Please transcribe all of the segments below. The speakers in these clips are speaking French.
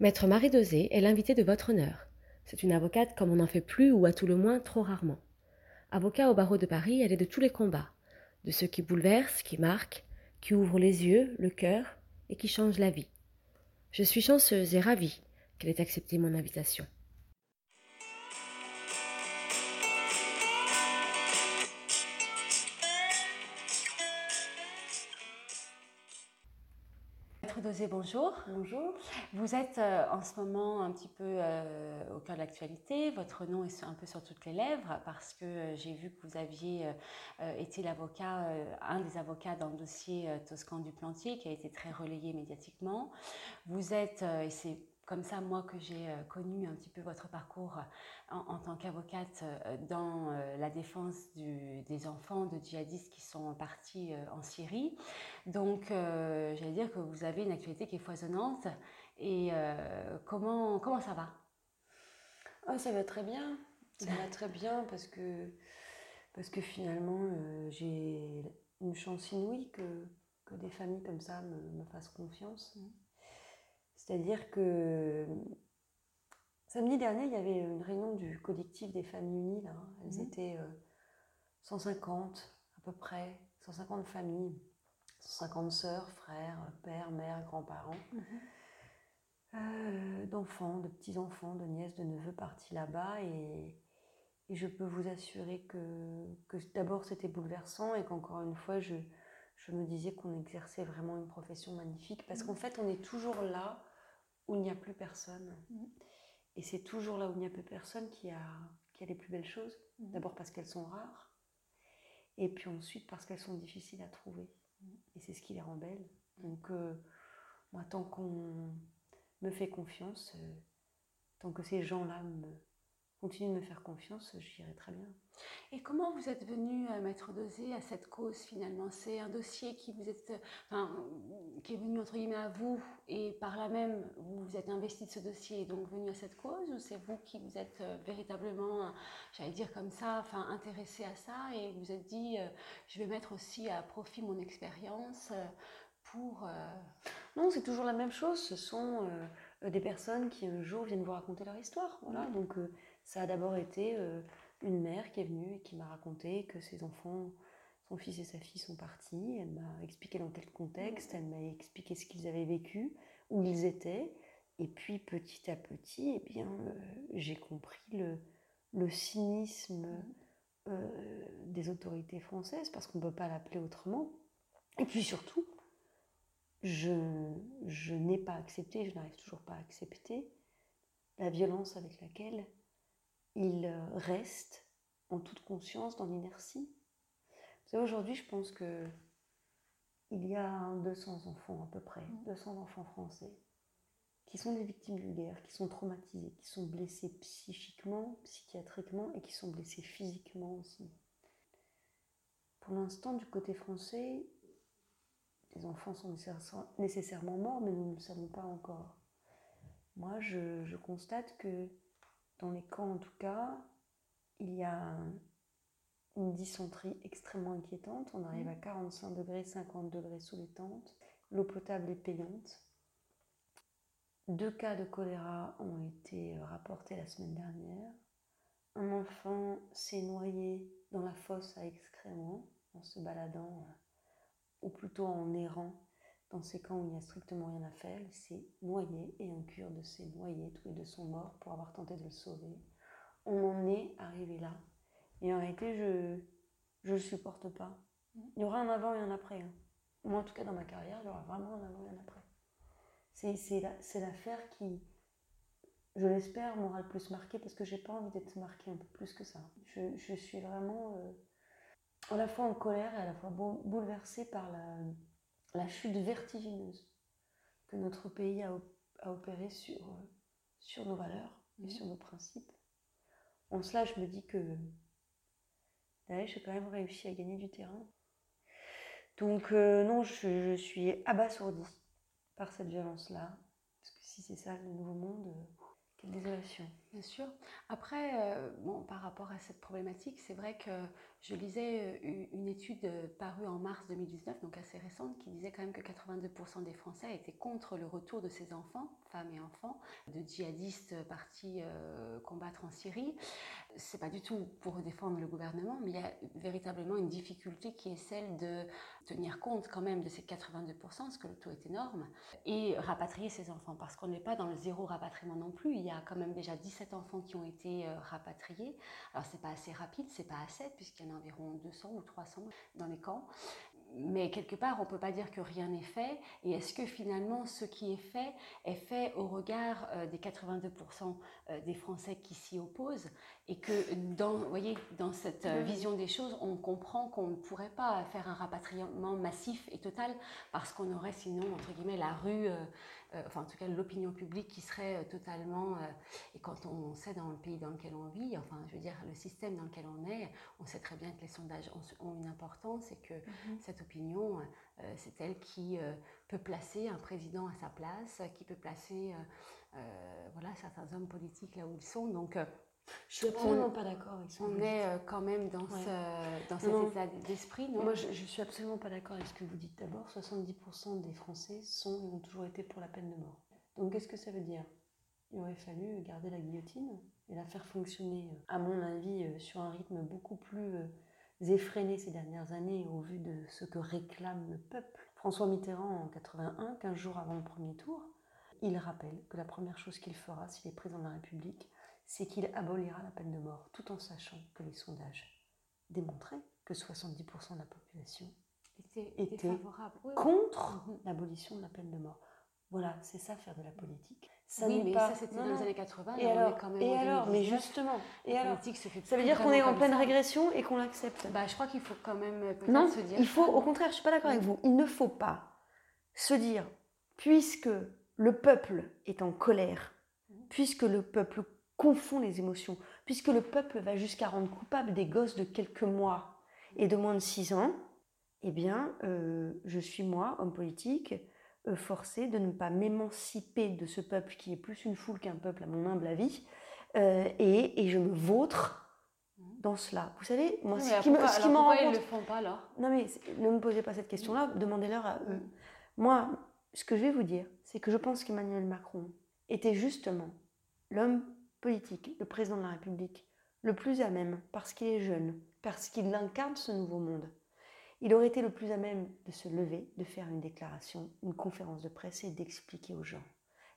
Maître Marie Dosé est l'invitée de votre honneur. C'est une avocate comme on n'en fait plus ou à tout le moins trop rarement. Avocat au barreau de Paris, elle est de tous les combats, de ceux qui bouleversent, qui marquent, qui ouvrent les yeux, le cœur et qui changent la vie. Je suis chanceuse et ravie qu'elle ait accepté mon invitation. Bonjour. Bonjour. Vous êtes euh, en ce moment un petit peu euh, au cœur de l'actualité. Votre nom est un peu sur toutes les lèvres parce que euh, j'ai vu que vous aviez été l'avocat, un des avocats dans le dossier Toscan du Plantier qui a été très relayé médiatiquement. Vous êtes, et c'est comme ça, moi, que j'ai euh, connu un petit peu votre parcours euh, en, tant qu'avocate euh, dans la défense des enfants de djihadistes qui sont partis en Syrie. Donc, j'allais dire que vous avez une actualité qui est foisonnante. Et comment, comment ça va? Ah, Ça va très bien. Ça va très bien parce que, parce que finalement, j'ai une chance inouïe que, que des familles comme ça me, me fassent confiance. C'est-à-dire que samedi dernier, il y avait une réunion du collectif des familles unies. Là. Elles mhm. étaient 150 euh, à peu près, 150 familles, 150 sœurs, frères, pères, mères, grands-parents. Mhm. Euh, d'enfants, de petits-enfants, de nièces, de neveux partis là-bas. Et, je peux vous assurer que, que d'abord c'était bouleversant et qu'encore une fois, je, je me disais qu'on exerçait vraiment une profession magnifique parce mhm. qu'en fait, on est toujours là où il n'y a plus personne. Mm. Et c'est toujours là où il n'y a plus personne qui a, qui a les plus belles choses. Mm. D'abord parce qu'elles sont rares, et puis ensuite parce qu'elles sont difficiles à trouver. Mm. Et c'est ce qui les rend belles. Donc, euh, moi, tant qu'on me fait confiance, euh, tant que ces gens-là me, continuez de me faire confiance, j'irai très bien. Et comment vous êtes venu, à euh, Maître Dosé, à cette cause finalement? C'est un dossier qui vous êtes, enfin, qui est venu entre guillemets à vous et par là même vous vous êtes investi de ce dossier et donc venu à cette cause ou c'est vous qui vous êtes euh, véritablement, j'allais dire comme ça, enfin intéressé à ça et vous êtes dit euh, je vais mettre aussi à profit mon expérience pour. Non, c'est toujours la même chose. Ce sont des personnes qui un jour viennent vous raconter leur histoire. Voilà, donc ça a d'abord été euh, une mère qui est venue et qui m'a raconté que ses enfants, son fils et sa fille sont partis. Elle m'a expliqué dans quel contexte, elle m'a expliqué ce qu'ils avaient vécu, où ils étaient. Et puis petit à petit, eh bien, euh, j'ai compris le, le cynisme euh, des autorités françaises, parce qu'on ne peut pas l'appeler autrement. Et puis surtout, je, je n'ai pas accepté, je n'arrive toujours pas à accepter la violence avec laquelle il euh, reste en toute conscience dans l'inertie. Vous savez, aujourd'hui, je pense que il y a 200 enfants à peu près, 200 mmh. enfants français, qui sont des victimes de guerre, qui sont traumatisés, qui sont blessés psychiquement, psychiatriquement et qui sont blessés physiquement aussi. Pour l'instant, du côté français, les enfants sont nécessairement morts, mais nous ne le savons pas encore. Moi, je, je constate que dans les camps, en tout cas, il y a une dysenterie extrêmement inquiétante. On arrive à 45 degrés, 50 degrés sous les tentes. L'eau potable est payante. Deux cas de choléra ont été rapportés la semaine dernière. Un enfant s'est noyé dans la fosse à excréments en se baladant, ou plutôt en errant dans ces camps où il n'y a strictement rien à faire, il s'est noyé et un cure de s'est noyé, tous les deux sont morts pour avoir tenté de le sauver. On en est arrivé là. Et en réalité, je ne le supporte pas. Il y aura un avant et un après. Hein. Moi, en tout cas, dans ma carrière, il y aura vraiment un avant et un après. C'est l'affaire qui, je l'espère, m'aura le plus marqué parce que j'ai pas envie d'être marquée un peu plus que ça. Je, je suis vraiment euh, à la fois en colère et à la fois bouleversée par la, la chute vertigineuse que notre pays a, opéré sur, euh, sur nos valeurs et mhm. sur nos principes. En cela, je me dis que Daesh a quand même réussi à gagner du terrain. Donc euh, non, je, suis abasourdie par cette violence-là. Parce que si c'est ça le nouveau monde, euh, quelle désolation. Bien sûr. Après, bon, par rapport à cette problématique, c'est vrai que Je lisais une étude parue en mars 2019, donc assez récente, qui disait quand même que 82% des Français étaient contre le retour de ces enfants, femmes et enfants, de djihadistes partis combattre en Syrie. C'est pas du tout pour défendre le gouvernement, mais il y a véritablement une difficulté qui est celle de tenir compte quand même de ces 82%, parce que le taux est énorme, et rapatrier ces enfants, parce qu'on n'est pas dans le zéro rapatriement non plus. Il y a quand même déjà 17 enfants qui ont été euh, rapatriés. Alors c'est pas assez rapide, c'est pas assez, puisqu'il y en a environ 200 ou 300 dans les camps mais quelque part, on peut pas dire que rien n'est fait. Et est-ce que finalement, ce qui est fait est fait au regard euh, des 82% euh, des Français qui s'y opposent? Et que dans, voyez, dans cette euh, vision des choses, on comprend qu'on ne pourrait pas faire un rapatriement massif et total parce qu'on aurait sinon, entre guillemets, la rue euh, enfin en tout cas l'opinion publique qui serait euh, totalement, euh, et quand on sait dans le pays dans lequel on vit, enfin je veux dire le système dans lequel on est, on sait très bien que les sondages ont, une importance et que mhm. cette opinion, c'est elle qui peut placer un président à sa place, qui peut placer voilà, certains hommes politiques là où ils sont. Donc je suis absolument pas d'accord avec ça. On est euh, quand même dans, ce, dans cet état d'esprit, non Moi, je, ne suis absolument pas d'accord avec ce que vous dites. D'abord, 70% des Français sont et ont toujours été pour la peine de mort. Donc, qu'est-ce que ça veut dire? Il aurait fallu garder la guillotine et la faire fonctionner, à mon avis, euh, sur un rythme beaucoup plus euh, effréné ces dernières années au vu de ce que réclame le peuple. François Mitterrand, en 81, 15 jours avant le premier tour, il rappelle que la première chose qu'il fera s'il est président de la République, c'est qu'il abolira la peine de mort, tout en sachant que les sondages démontraient que 70% de la population était, contre mhm. l'abolition de la peine de mort. Voilà, c'est ça faire de la politique. Ça oui, mais pas... ça c'était dans les années 80. Et alors, quand même et alors mais justement, et alors, ça veut dire qu'on est en pleine régression et qu'on l'accepte. Bah, je crois qu'il faut quand même peut-être non, se dire. il faut, au contraire, je suis pas d'accord avec vous. Il ne faut pas se dire, puisque le peuple est en colère, puisque le peuple confond les émotions, puisque le peuple va jusqu'à rendre coupable des gosses de quelques mois et de moins de six ans, eh bien, euh, je suis moi, homme politique, euh, forcé de ne pas m'émanciper de ce peuple qui est plus une foule qu'un peuple à mon humble avis, euh, et, je me vautre dans cela. Vous savez, moi, ce qui me, ce qui pourquoi ils le font pas alors? Non mais ne me posez pas cette question-là, demandez-leur à eux. Moi, ce que je vais vous dire, c'est que je pense qu'Emmanuel Macron était justement l'homme le président de la République, le plus à même, parce qu'il est jeune, parce qu'il incarne ce nouveau monde, il aurait été le plus à même de se lever, de faire une déclaration, une conférence de presse et d'expliquer aux gens.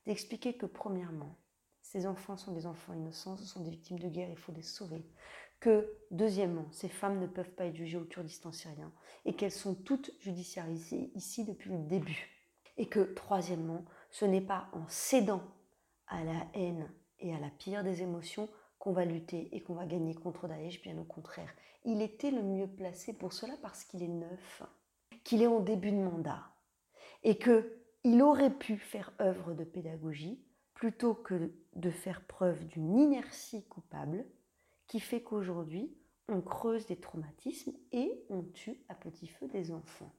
D'expliquer que, premièrement, ces enfants sont des enfants innocents, ce sont des victimes de guerre, il faut les sauver. Que, deuxièmement, ces femmes ne peuvent pas être jugées au Kurdistan syrien et qu'elles sont toutes judiciarisées ici depuis le début. Et que, troisièmement, ce n'est pas en cédant à la haine et à la pire des émotions qu'on va lutter et qu'on va gagner contre Daesh, bien au contraire. Il était le mieux placé pour cela parce qu'il est neuf, qu'il est en début de mandat et que il aurait pu faire œuvre de pédagogie plutôt que de faire preuve d'une inertie coupable qui fait qu'aujourd'hui on creuse des traumatismes et on tue à petit feu des enfants.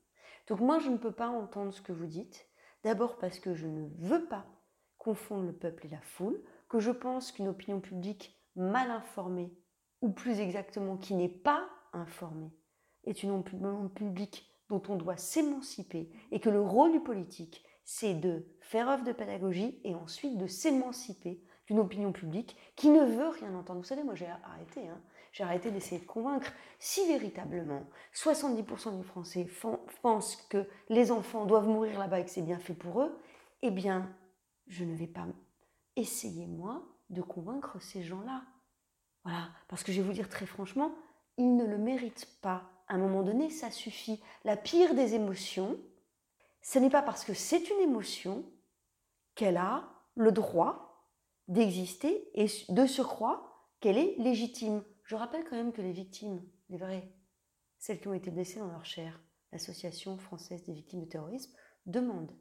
Donc moi je ne peux pas entendre ce que vous dites, d'abord parce que je ne veux pas confondre le peuple et la foule, je pense qu'une opinion publique mal informée, ou plus exactement qui n'est pas informée, est une opinion publique dont on doit s'émanciper et que le rôle du politique, c'est de faire œuvre de pédagogie et ensuite de s'émanciper d'une opinion publique qui ne veut rien entendre. Vous savez, moi j'ai arrêté, hein. j'ai arrêté d'essayer de convaincre. Si véritablement 70% des Français pensent que les enfants doivent mourir là-bas et que c'est bien fait pour eux, eh bien, je ne vais pas essayez-moi de convaincre ces gens-là. Voilà, parce que je vais vous dire très franchement, ils ne le méritent pas. À un moment donné, ça suffit. La pire des émotions, ce n'est pas parce que c'est une émotion qu'elle a le droit d'exister et de se croire qu'elle est légitime. Je rappelle quand même que les victimes, les vraies, celles qui ont été blessées dans leur chair, l'Association française des victimes de terrorisme, demandent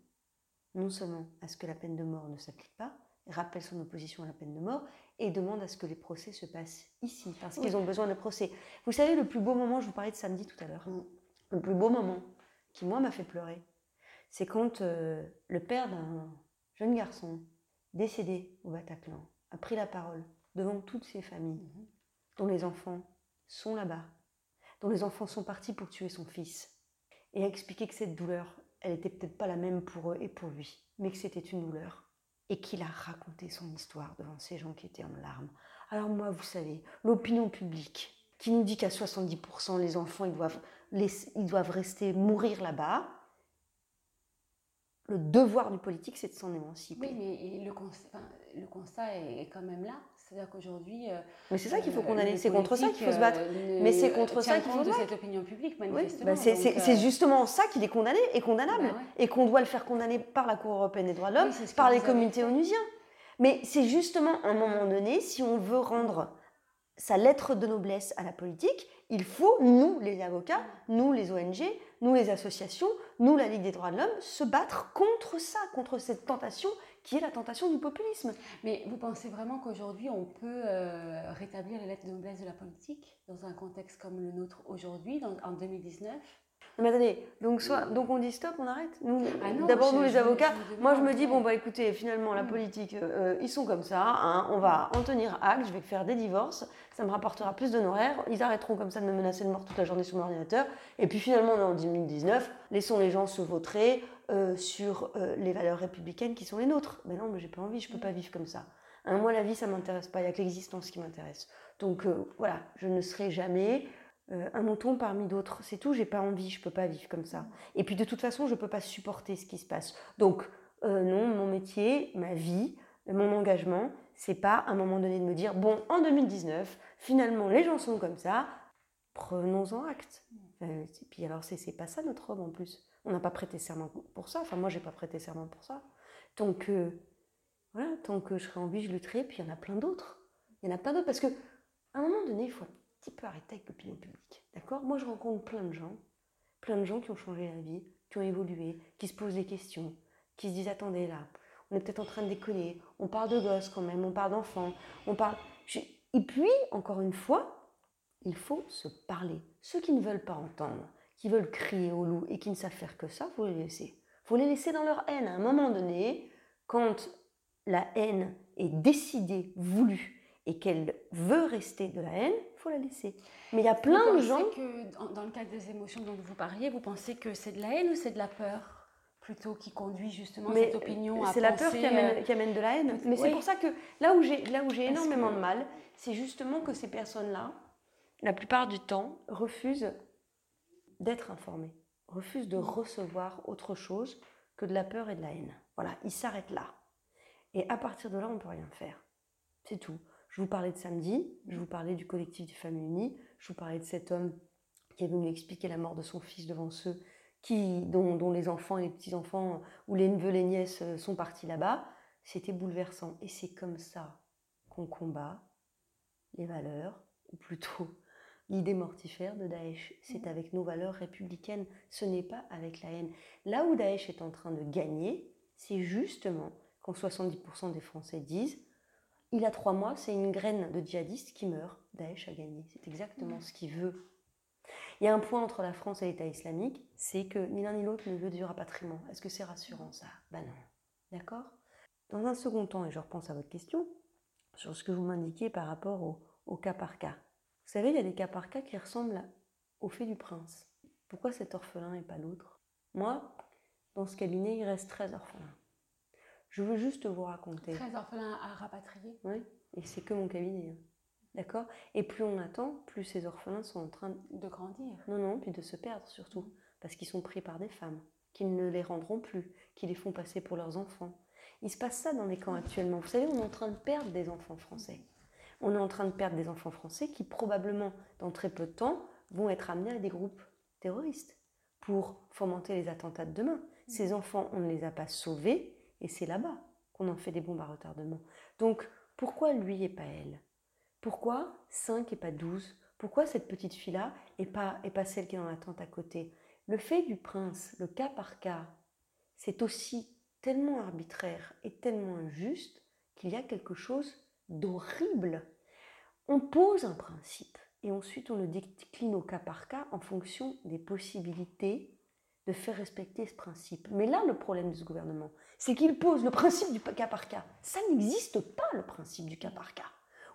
non seulement à ce que la peine de mort ne s'applique pas, rappelle son opposition à la peine de mort et demande à ce que les procès se passent ici, parce qu'ils ont besoin de procès. Vous savez, le plus beau moment, je vous parlais de samedi tout à l'heure, mm. le plus beau moment qui, moi, m'a fait pleurer, c'est quand euh, le père d'un jeune garçon décédé au Bataclan a pris la parole devant toutes ses familles, mm-hmm. dont les enfants sont là-bas, dont les enfants sont partis pour tuer son fils, et a expliqué que cette douleur, elle était peut-être pas la même pour eux et pour lui, mais que c'était une douleur, et qu'il a raconté son histoire devant ces gens qui étaient en larmes. Alors moi, vous savez, l'opinion publique qui nous dit qu'à 70%, les enfants, ils doivent, ils doivent rester mourir là-bas, le devoir du politique, c'est de s'en émanciper. Oui, mais le, le constat est quand même là. C'est-à-dire qu'aujourd'hui. Euh, mais c'est ça qu'il faut euh, condamner, c'est contre ça qu'il faut se battre. Euh, mais c'est contre ça qu'il faut se battre. cette opinion publique, manifestement. Bah, c'est justement ça qu'il est condamné et condamnable. Bah et qu'on doit le faire condamner par la Cour européenne des droits de l'homme, par les comités onusiens. Mais c'est justement à un moment donné, si on veut rendre sa lettre de noblesse à la politique, il faut, nous les avocats, nous les ONG, nous les associations, nous la Ligue des droits de l'homme, se battre contre ça, contre cette tentation qui est la tentation du populisme. Mais vous pensez vraiment qu'aujourd'hui, on peut euh, rétablir les lettres de noblesse de la politique dans un contexte comme le nôtre aujourd'hui, en 2019 mais attendez, donc, soit, donc on dit stop, on arrête? Ah D'abord, nous les avocats, moi je me dis, bon bah écoutez, finalement la hmm. politique, euh, ils sont comme ça, hein, on va en tenir acte, je vais faire des divorces, ça me rapportera plus d'honoraires, ils arrêteront comme ça de me menacer de mort toute la journée sur mon ordinateur, et puis finalement on est en 2019, laissons les gens se vautrer, euh, sur euh, les valeurs républicaines qui sont les nôtres. Mais non, mais j'ai pas envie, je peux pas vivre comme ça. Hein, moi, la vie, ça m'intéresse pas. Il y a que l'existence qui m'intéresse. Donc euh, voilà, je ne serai jamais un mouton parmi d'autres. C'est tout. J'ai pas envie. Je peux pas vivre comme ça. Et puis de toute façon, je peux pas supporter ce qui se passe. Donc non, mon métier, ma vie, mon engagement, c'est pas à un moment donné de me dire bon, en 2019, finalement, les gens sont comme ça. Prenons-en acte. et puis alors, c'est pas ça notre robe en plus. On n'a pas prêté serment pour ça. Enfin, moi, j'ai pas prêté serment pour ça. Tant que, voilà, je serai en vie, je lutterai. Puis il y en a plein d'autres. Il y en a plein d'autres parce que, à un moment donné, il faut un petit peu arrêter avec l'opinion publique. D'accord? Moi, je rencontre plein de gens, plein de gens qui ont changé la vie, qui ont évolué, qui se posent des questions, qui se disent attendez là, on est peut-être en train de déconner. On parle de gosses quand même, on parle d'enfants, on parle. Et puis, encore une fois, il faut se parler. Ceux qui ne veulent pas entendre, qui veulent crier au loup et qui ne savent faire que ça, faut les laisser. faut les laisser dans leur haine. À un moment donné, quand la haine est décidée, voulue, et qu'elle veut rester de la haine, il faut la laisser. Mais il y a plein de gens... que dans le cadre des émotions dont vous parliez, vous pensez que c'est de la haine ou c'est de la peur plutôt qui conduit justement cette opinion à C'est la peur qui amène, euh, qui amène, de la haine. Mais c'est pour ça que là où j'ai là où j'ai énormément de mal, c'est justement que ces personnes-là, la plupart du temps, refusent d'être informé, refuse de recevoir autre chose que de la peur et de la haine. Voilà, il s'arrête là. Et à partir de là, on ne peut rien faire. C'est tout. Je vous parlais de samedi, je vous parlais du collectif des familles unies, je vous parlais de cet homme qui est venu expliquer la mort de son fils devant ceux qui, dont, dont les enfants et les petits-enfants ou les neveux, les nièces euh, sont partis là-bas. C'était bouleversant. Et c'est comme ça qu'on combat les valeurs, ou plutôt L'idée mortifère de Daesh, c'est mmh. avec nos valeurs républicaines, ce n'est pas avec la haine. Là où Daesh est en train de gagner, c'est justement quand 70% des Français disent il a trois mois, c'est une graine de djihadistes qui meurt, Daesh a gagné. C'est exactement mmh. ce qu'il veut. Il y a un point entre la France et l'État islamique, c'est que ni l'un ni l'autre ne veut du rapatriement. Est-ce que c'est rassurant ça? Ben non. D'accord? Dans un second temps, et je repense à votre question, sur ce que vous m'indiquez par rapport au cas par cas. Vous savez, il y a des cas par cas qui ressemblent au fait du prince. Pourquoi cet orphelin et pas l'autre? Moi, dans ce cabinet, il reste 13 orphelins. Je veux juste vous raconter. 13 orphelins à rapatrier Oui, et c'est que mon cabinet. Hein. D'accord? Et plus on attend, plus ces orphelins sont en train de grandir. Non, non, puis de se perdre surtout. Parce qu'ils sont pris par des femmes, qui ne les rendront plus, qui les font passer pour leurs enfants. Il se passe ça dans les camps actuellement. Vous savez, on est en train de perdre des enfants français on est en train de perdre des enfants français qui probablement, dans très peu de temps, vont être amenés à des groupes terroristes pour fomenter les attentats de demain. Ces enfants, on ne les a pas sauvés et c'est là-bas qu'on en fait des bombes à retardement. Donc, pourquoi lui et pas elle? Pourquoi 5 et pas 12 Pourquoi cette petite fille-là et pas, celle qui est dans la à côté? Le fait du prince, le cas par cas, c'est aussi tellement arbitraire et tellement injuste qu'il y a quelque chose d'horrible on pose un principe et ensuite on le décline au cas par cas en fonction des possibilités de faire respecter ce principe. Mais là, le problème de ce gouvernement, c'est qu'il pose le principe du cas par cas. Ça n'existe pas, le principe du cas par cas.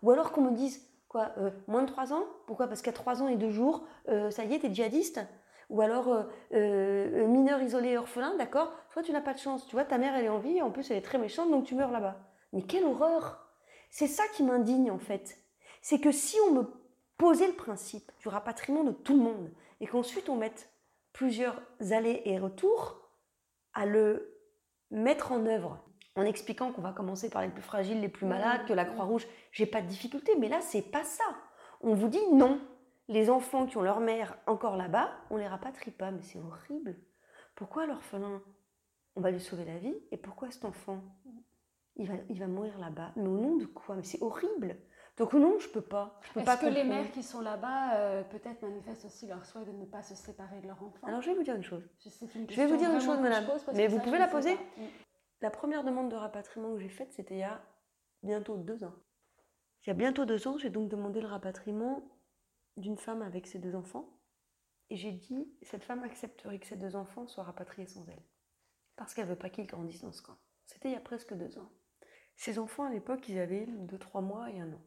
Ou alors qu'on me dise, Quoi euh, Moins de 3 ans? Pourquoi? Parce qu'à 3 ans et 2 jours, euh, ça y est, t'es djihadiste Ou alors euh, mineur isolé orphelin, d'accord? Toi, tu n'as pas de chance. Tu vois, ta mère, elle est en vie, en plus, elle est très méchante, donc tu meurs là-bas. Mais quelle horreur C'est ça qui m'indigne, en fait. C'est que si on me posait le principe du rapatriement de tout le monde, et qu'ensuite on mette plusieurs allers et retours à le mettre en œuvre en expliquant qu'on va commencer par les plus fragiles, les plus malades, que la Croix-Rouge, j'ai pas de difficulté. Mais là, c'est pas ça. On vous dit non. Les enfants qui ont leur mère encore là-bas, on les rapatrie pas. Mais c'est horrible. Pourquoi l'orphelin, on va lui sauver la vie Et pourquoi cet enfant, il va, il va mourir là-bas? Mais au nom de quoi? Mais c'est horrible. Donc non, je peux pas. Est-ce que les mères qui sont là-bas euh, peut-être manifestent aussi leur souhait de ne pas se séparer de leur enfant? Alors je vais vous dire une chose. je vais vous dire une chose, madame. Mais vous pouvez la poser? Mm. La première demande de rapatriement que j'ai faite, c'était il y a bientôt deux ans. Il y a bientôt deux ans, j'ai donc demandé le rapatriement d'une femme avec ses deux enfants. Et j'ai dit, cette femme accepterait que ses deux enfants soient rapatriés sans elle. Parce qu'elle ne veut pas qu'ils grandissent dans ce camp. C'était il y a presque deux ans. Ces enfants, à l'époque, ils avaient deux, trois mois et un an.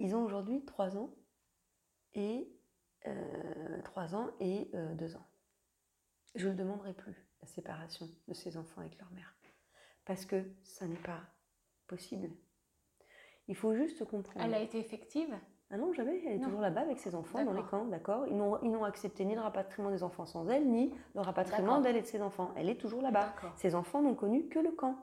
Ils ont aujourd'hui trois ans et euh, ans et euh, deux ans. Je ne demanderai plus la séparation de ces enfants avec leur mère parce que ça n'est pas possible. Il faut juste comprendre. Elle a été effective? Ah non, jamais. Elle est toujours là-bas avec ses enfants dans les camps, d'accord Ils n'ont accepté ni le rapatriement des enfants sans elle, ni le rapatriement d'elle et de ses enfants. Elle est toujours là-bas. Ses enfants n'ont connu que le camp.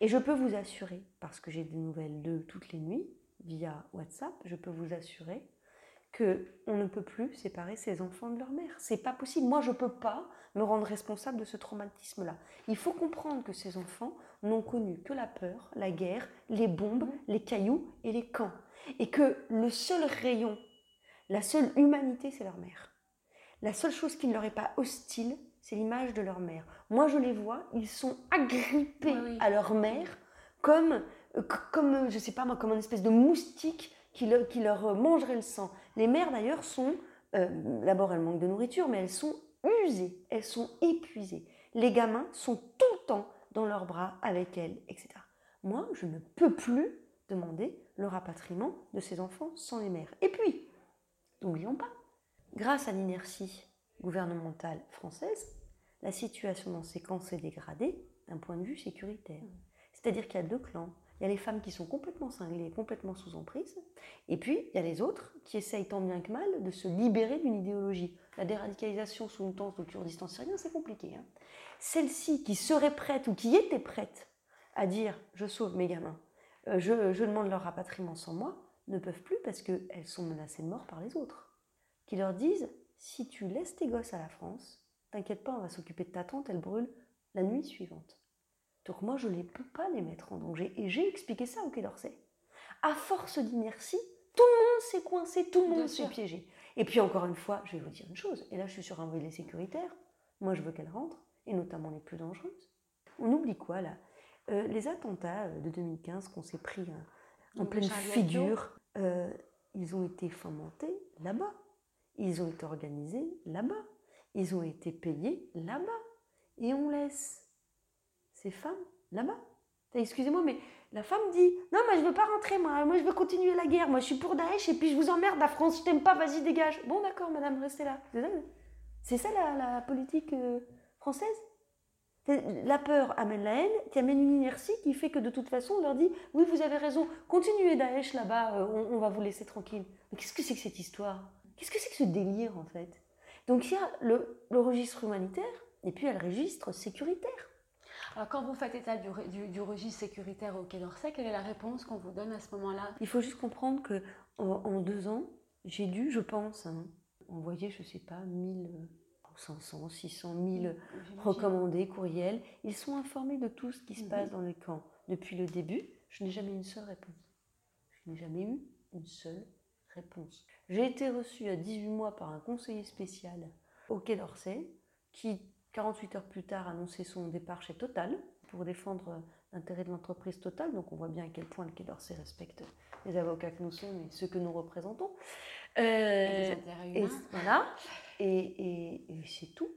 Et je peux vous assurer, parce que j'ai des nouvelles d'eux toutes les nuits, via WhatsApp, je peux vous assurer que on ne peut plus séparer ses enfants de leur mère. C'est pas possible. Moi, je peux pas me rendre responsable de ce traumatisme-là. Il faut comprendre que ces enfants n'ont connu que la peur, la guerre, les bombes, les cailloux et les camps. Et que le seul rayon, la seule humanité, c'est leur mère. La seule chose qui ne leur est pas hostile, c'est l'image de leur mère. Moi, je les vois, ils sont agrippés à leur mère comme, comme, je sais pas moi, comme une espèce de moustique qui, qui leur mangerait le sang. Les mères, d'ailleurs, sont, euh, d'abord, elles manquent de nourriture, mais elles sont usées, elles sont épuisées. Les gamins sont tout le temps dans leurs bras avec elles, etc. Moi, je ne peux plus demander le rapatriement de ces enfants sans les mères. Et puis, n'oublions pas, grâce à l'inertie gouvernementale française, la situation dans ces camps s'est dégradée d'un point de vue sécuritaire. C'est-à-dire qu'il y a deux clans. Il y a les femmes qui sont complètement cinglées, complètement sous emprise, et puis il y a les autres qui essayent tant bien que mal de se libérer d'une idéologie. La déradicalisation sous une tente au Kurdistan syrien, c'est compliqué. Hein celles-ci qui seraient prêtes ou qui étaient prêtes à dire je sauve mes gamins, euh, je, je, demande leur rapatriement sans moi, ne peuvent plus parce qu'elles sont menacées de mort par les autres. Qui leur disent si tu laisses tes gosses à la France, t'inquiète pas, on va s'occuper de ta tante, elle brûle la nuit suivante. Donc moi, je ne peux pas les mettre en danger. Et j'ai expliqué ça au Quai d'Orsay. À force d'inertie, tout le monde s'est coincé, tout le monde s'est piégé. Et puis encore une fois, je vais vous dire une chose, et là je suis sur un volet sécuritaire, moi je veux qu'elle rentre, et notamment les plus dangereuses. On oublie quoi là? Euh, Les attentats euh, de 2015 qu'on s'est pris en pleine figure, euh, ils ont été fomentés là-bas. Ils ont été organisés là-bas. Ils ont été payés là-bas. Et on laisse ces femmes là-bas. Excusez-moi, mais la femme dit Non, moi je veux pas rentrer, moi, moi je veux continuer la guerre, moi je suis pour Daesh et puis je vous emmerde, la France, je t'aime pas, vas-y, dégage. Bon, d'accord, madame, restez là. C'est ça la, politique française? La peur amène la haine, qui amène une inertie qui fait que de toute façon on leur dit oui vous avez raison, continuez Daesh là-bas, euh, on, va vous laisser tranquille. Mais qu'est-ce que c'est que cette histoire? Qu'est-ce que c'est que ce délire en fait? Donc il y a le, registre humanitaire et puis il y a le registre sécuritaire. Alors quand vous faites état du, registre sécuritaire au Quai d'Orsay, quelle est la réponse qu'on vous donne à ce moment-là? Il faut juste comprendre que en, deux ans, j'ai dû, je pense, hein, envoyer, je sais pas, 1000 500, 600 000 recommandés, courriels. Ils sont informés de tout ce qui se passe mhm. dans le camp. Depuis le début, je n'ai jamais eu une seule réponse. Je n'ai jamais eu une seule réponse. J'ai été reçue à 18 mois par un conseiller spécial au Quai d'Orsay qui, 48 heures plus tard, annonçait son départ chez Total pour défendre l'intérêt de l'entreprise Total. Donc on voit bien à quel point le Quai d'Orsay respecte les avocats que nous sommes et ceux que nous représentons. Euh, et voilà. Et, c'est tout.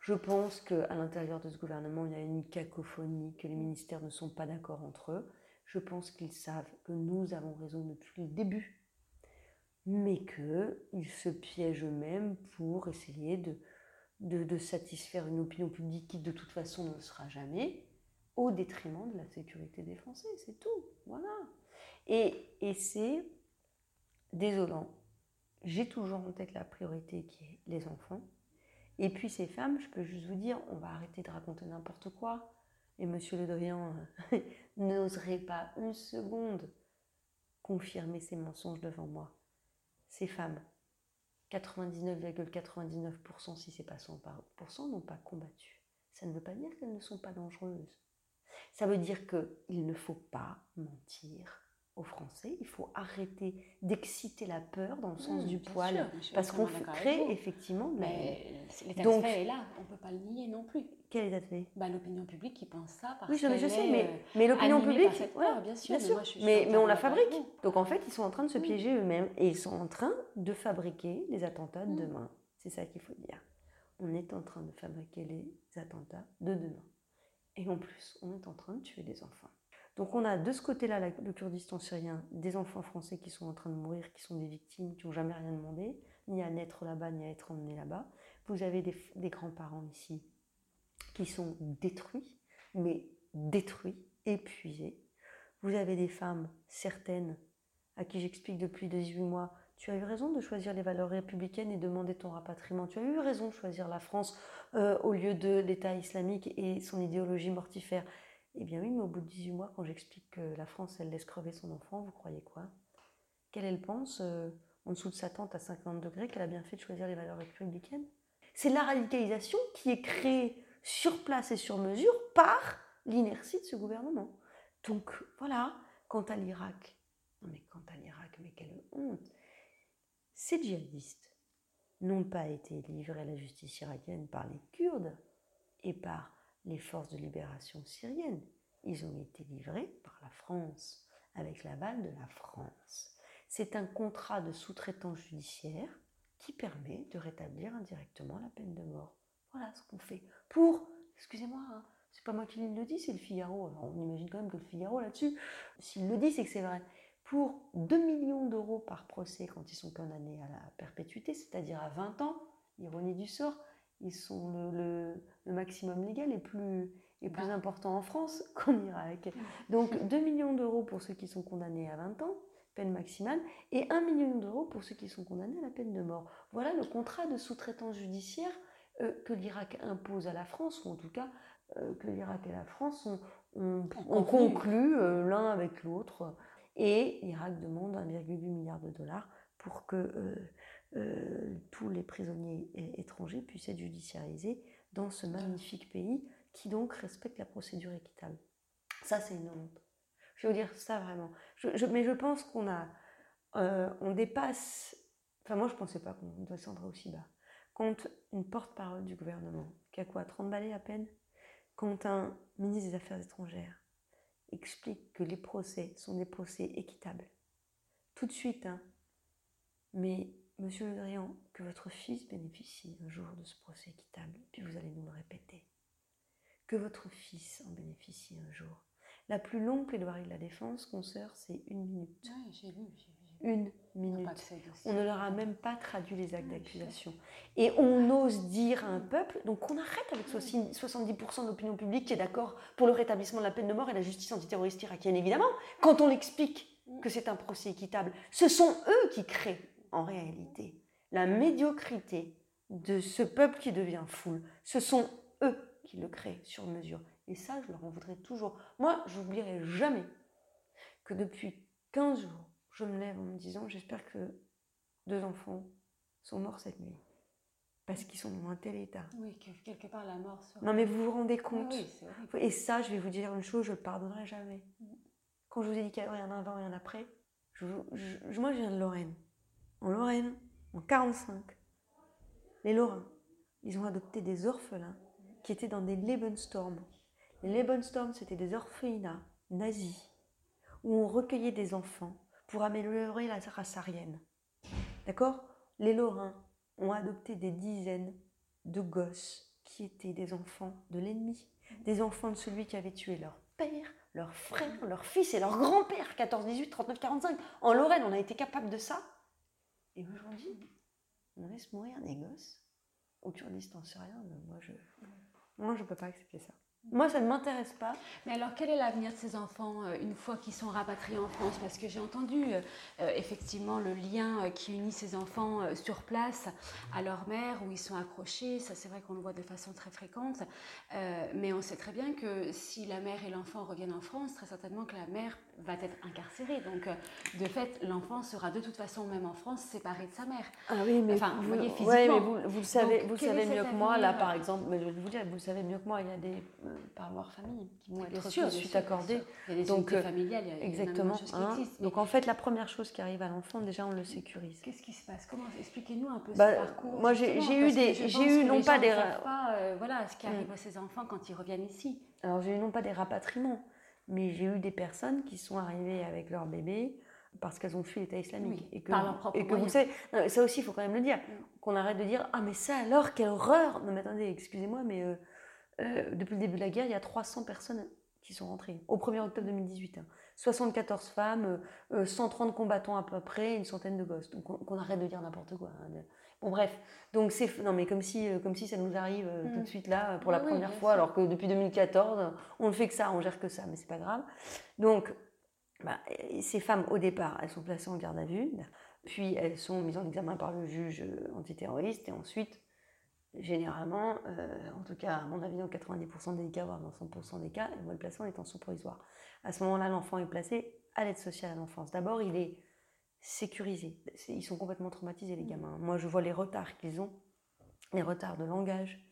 Je pense qu'à l'intérieur de ce gouvernement, il y a une cacophonie, que les ministères ne sont pas d'accord entre eux. Je pense qu'ils savent que nous avons raison depuis le début. mais qu'ils se piègent eux-mêmes pour essayer de, de, satisfaire une opinion publique qui de toute façon ne le sera jamais, au détriment de la sécurité des Français, c'est tout. Voilà. Et, et c'est désolant. J'ai toujours en tête la priorité qui est les enfants. Et puis ces femmes, je peux juste vous dire, on va arrêter de raconter n'importe quoi. Et Monsieur Le Drian euh, n'oserait pas une seconde confirmer ces mensonges devant moi. Ces femmes, 99,99% si c'est pas 100% n'ont pas combattu. Ça ne veut pas dire qu'elles ne sont pas dangereuses. Ça veut dire qu'il ne faut pas mentir aux Français, il faut arrêter d'exciter la peur dans le sens mmh, du poil, parce qu'on crée effectivement de la L'état Donc, est là, on ne peut pas le nier non plus. Quel état de fait? Bah, L'opinion publique qui pense ça parce Oui, je, je sais, mais, euh, mais l'opinion publique, bien sûr, mais, mais, on la fabrique. Donc en fait, ils sont en train de se piéger eux-mêmes et ils sont en train de fabriquer les attentats de mmh. demain. C'est ça qu'il faut dire. On est en train de fabriquer les attentats de demain. Et en plus, on est en train de tuer des enfants. Donc on a de ce côté-là le Kurdistan syrien, des enfants français qui sont en train de mourir, qui sont des victimes, qui n'ont jamais rien demandé, ni à naître là-bas, ni à être emmenés là-bas. Vous avez des, grands-parents ici qui sont détruits, mais détruits, épuisés. Vous avez des femmes, certaines, à qui j'explique depuis 18 mois, tu as eu raison de choisir les valeurs républicaines et demander ton rapatriement. Tu as eu raison de choisir la France euh, au lieu de l'État islamique et son idéologie mortifère. Eh bien oui, mais au bout de 18 mois, quand j'explique que la France, elle laisse crever son enfant, vous croyez quoi? Qu'elle, elle pense, euh, en dessous de sa tente à 50 degrés, qu'elle a bien fait de choisir les valeurs républicaines? C'est la radicalisation qui est créée sur place et sur mesure par l'inertie de ce gouvernement. Donc voilà, quant à l'Irak, non mais quant à l'Irak, mais quelle honte! Ces djihadistes n'ont pas été livrés à la justice irakienne par les Kurdes et par les forces de libération syriennes. Ils ont été livrés par la France, avec l'aval de la France. C'est un contrat de sous-traitance judiciaire qui permet de rétablir indirectement la peine de mort. Voilà ce qu'on fait. Pour, excusez-moi, hein, c'est pas moi qui le dis, c'est le Figaro. On imagine quand même que le Figaro là-dessus, s'il le dit, c'est que c'est vrai. Pour 2 millions d'euros par procès quand ils sont condamnés à la perpétuité, c'est-à-dire à 20 ans, ironie du sort, ils sont le, maximum légal est plus, est plus bah. important en France qu'en Irak. Donc 2 millions d'euros pour ceux qui sont condamnés à 20 ans, peine maximale, et 1 million d'euros pour ceux qui sont condamnés à la peine de mort. Voilà le contrat de sous-traitance judiciaire euh, que l'Irak impose à la France, ou en tout cas euh, que l'Irak et la France ont, conclu euh, l'un avec l'autre. Et l'Irak demande 1,8 milliard de dollars pour que euh, tous les prisonniers étrangers puissent être judiciarisés dans ce magnifique pays qui donc respecte la procédure équitable. Ça, c'est une honte. Je veux dire ça vraiment. mais je pense qu'on a, euh, on dépasse. Enfin, moi, je ne pensais pas qu'on descendrait aussi bas. Quand une porte-parole du gouvernement, qui a quoi, 30 balais à peine, quand un ministre des Affaires étrangères explique que les procès sont des procès équitables, tout de suite, hein, mais Monsieur Le Drian, que votre fils bénéficie un jour de ce procès équitable, puis vous allez nous le répéter. Que votre fils en bénéficie un jour. La plus longue plaidoirie de la défense, consoeur, c'est une minute. Oui, j'ai lu, Une minute. On ne leur a même pas traduit les actes d'accusation. Et on ose dire à un peuple, donc on arrête avec 70% de l'opinion publique qui est d'accord pour le rétablissement de la peine de mort et la justice antiterroriste irakienne, évidemment, quand on l'explique que c'est un procès équitable. Ce sont eux qui créent en réalité, la médiocrité de ce peuple qui devient foule, ce sont eux qui le créent sur mesure. Et ça, je leur en voudrais toujours. Moi, je n'oublierai jamais que depuis 15 jours, je me lève en me disant, j'espère que deux enfants sont morts cette nuit. Parce qu'ils sont dans un tel état. Oui, quelque part la mort Non, mais vous vous rendez compte Et ça, je vais vous dire une chose, je ne pardonnerai jamais. Mm. Quand je vous ai dit qu'il y avait un avant et un après, je, moi je viens de Lorraine en Lorraine, en 1945, les Lorrains, ils ont adopté des orphelins qui étaient dans des Lebenstorm. Les Lebenstorm, c'était des orphelinats nazis où on recueillait des enfants pour améliorer la race aryenne. D'accord? Les Lorrains ont adopté des dizaines de gosses qui étaient des enfants de l'ennemi, des enfants de celui qui avait tué leur père, leur frère, leur fils et leur grand-père, 14, 18, 39, 45. En Lorraine, on a été capable de ça Et aujourd'hui, on laisse mourir des gosses au Kurdistan syrien. Moi, je moi, je peux pas accepter ça. Moi, ça ne m'intéresse pas. Mais alors, quel est l'avenir de ces enfants euh, une fois qu'ils sont rapatriés en France? Parce que j'ai entendu euh, euh, effectivement le lien qui unit ces enfants sur place à leur mère, où ils sont accrochés. Ça, c'est vrai qu'on le voit de façon très fréquente. mais on sait très bien que si la mère et l'enfant reviennent en France, très certainement que la mère va être incarcérée. Donc, de fait, l'enfant sera de toute façon, même en France, séparé de sa mère. Ah oui, mais, enfin, vous, voyez, physiquement. mais vous, vous, le savez, vous savez mieux que moi, là, par exemple, mais je vais vous dire, vous le savez mieux que moi, il y a des par leur famille qui vont être sûr, suite accordées. Il y a des Donc, euh, familiales, il y a exactement. Qui hein. Donc en fait, la première chose qui arrive à l'enfant, déjà on le sécurise. Qu'est-ce qui se passe? Comment Expliquez-nous un peu bah, ce parcours. Moi, j'ai eu des, j'ai eu non pas des, euh, voilà, ce qui arrive mm. à ces enfants quand ils reviennent ici. Alors j'ai eu non pas des rapatriements, mais j'ai eu des personnes qui sont arrivées avec leur bébé parce qu'elles ont fui l'État islamique. et que, par leur propre et que vous savez, ça aussi, il faut quand même le dire, mm. qu'on arrête de dire ah mais ça alors quelle horreur. Non mais attendez, excusez-moi, mais euh, euh, depuis le début de la guerre, il y a 300 personnes qui sont rentrées, au 1er octobre 2018. 74 hein. femmes, 130 euh, combattants à peu près, une centaine de gosses. Donc on, arrête de dire n'importe quoi. Hein. Bon bref, donc c'est non mais comme si euh, comme si ça nous arrive tout de mm. suite là pour la première fois, alors que depuis 2014 on ne fait que ça, on gère que ça, mais c'est pas grave. Donc bah, ces femmes au départ, elles sont placées en garde à vue, puis elles sont mises en examen par le juge antiterroriste et ensuite généralement, euh, en tout cas à mon avis dans 90% des cas, voire dans 100% des cas, le placement est en sous provisoire. À ce moment-là, l'enfant est placé à l'aide sociale à l'enfance. D'abord, il est sécurisé. Ils sont complètement traumatisés, les gamins. Moi, je vois les retards qu'ils ont, les retards de langage.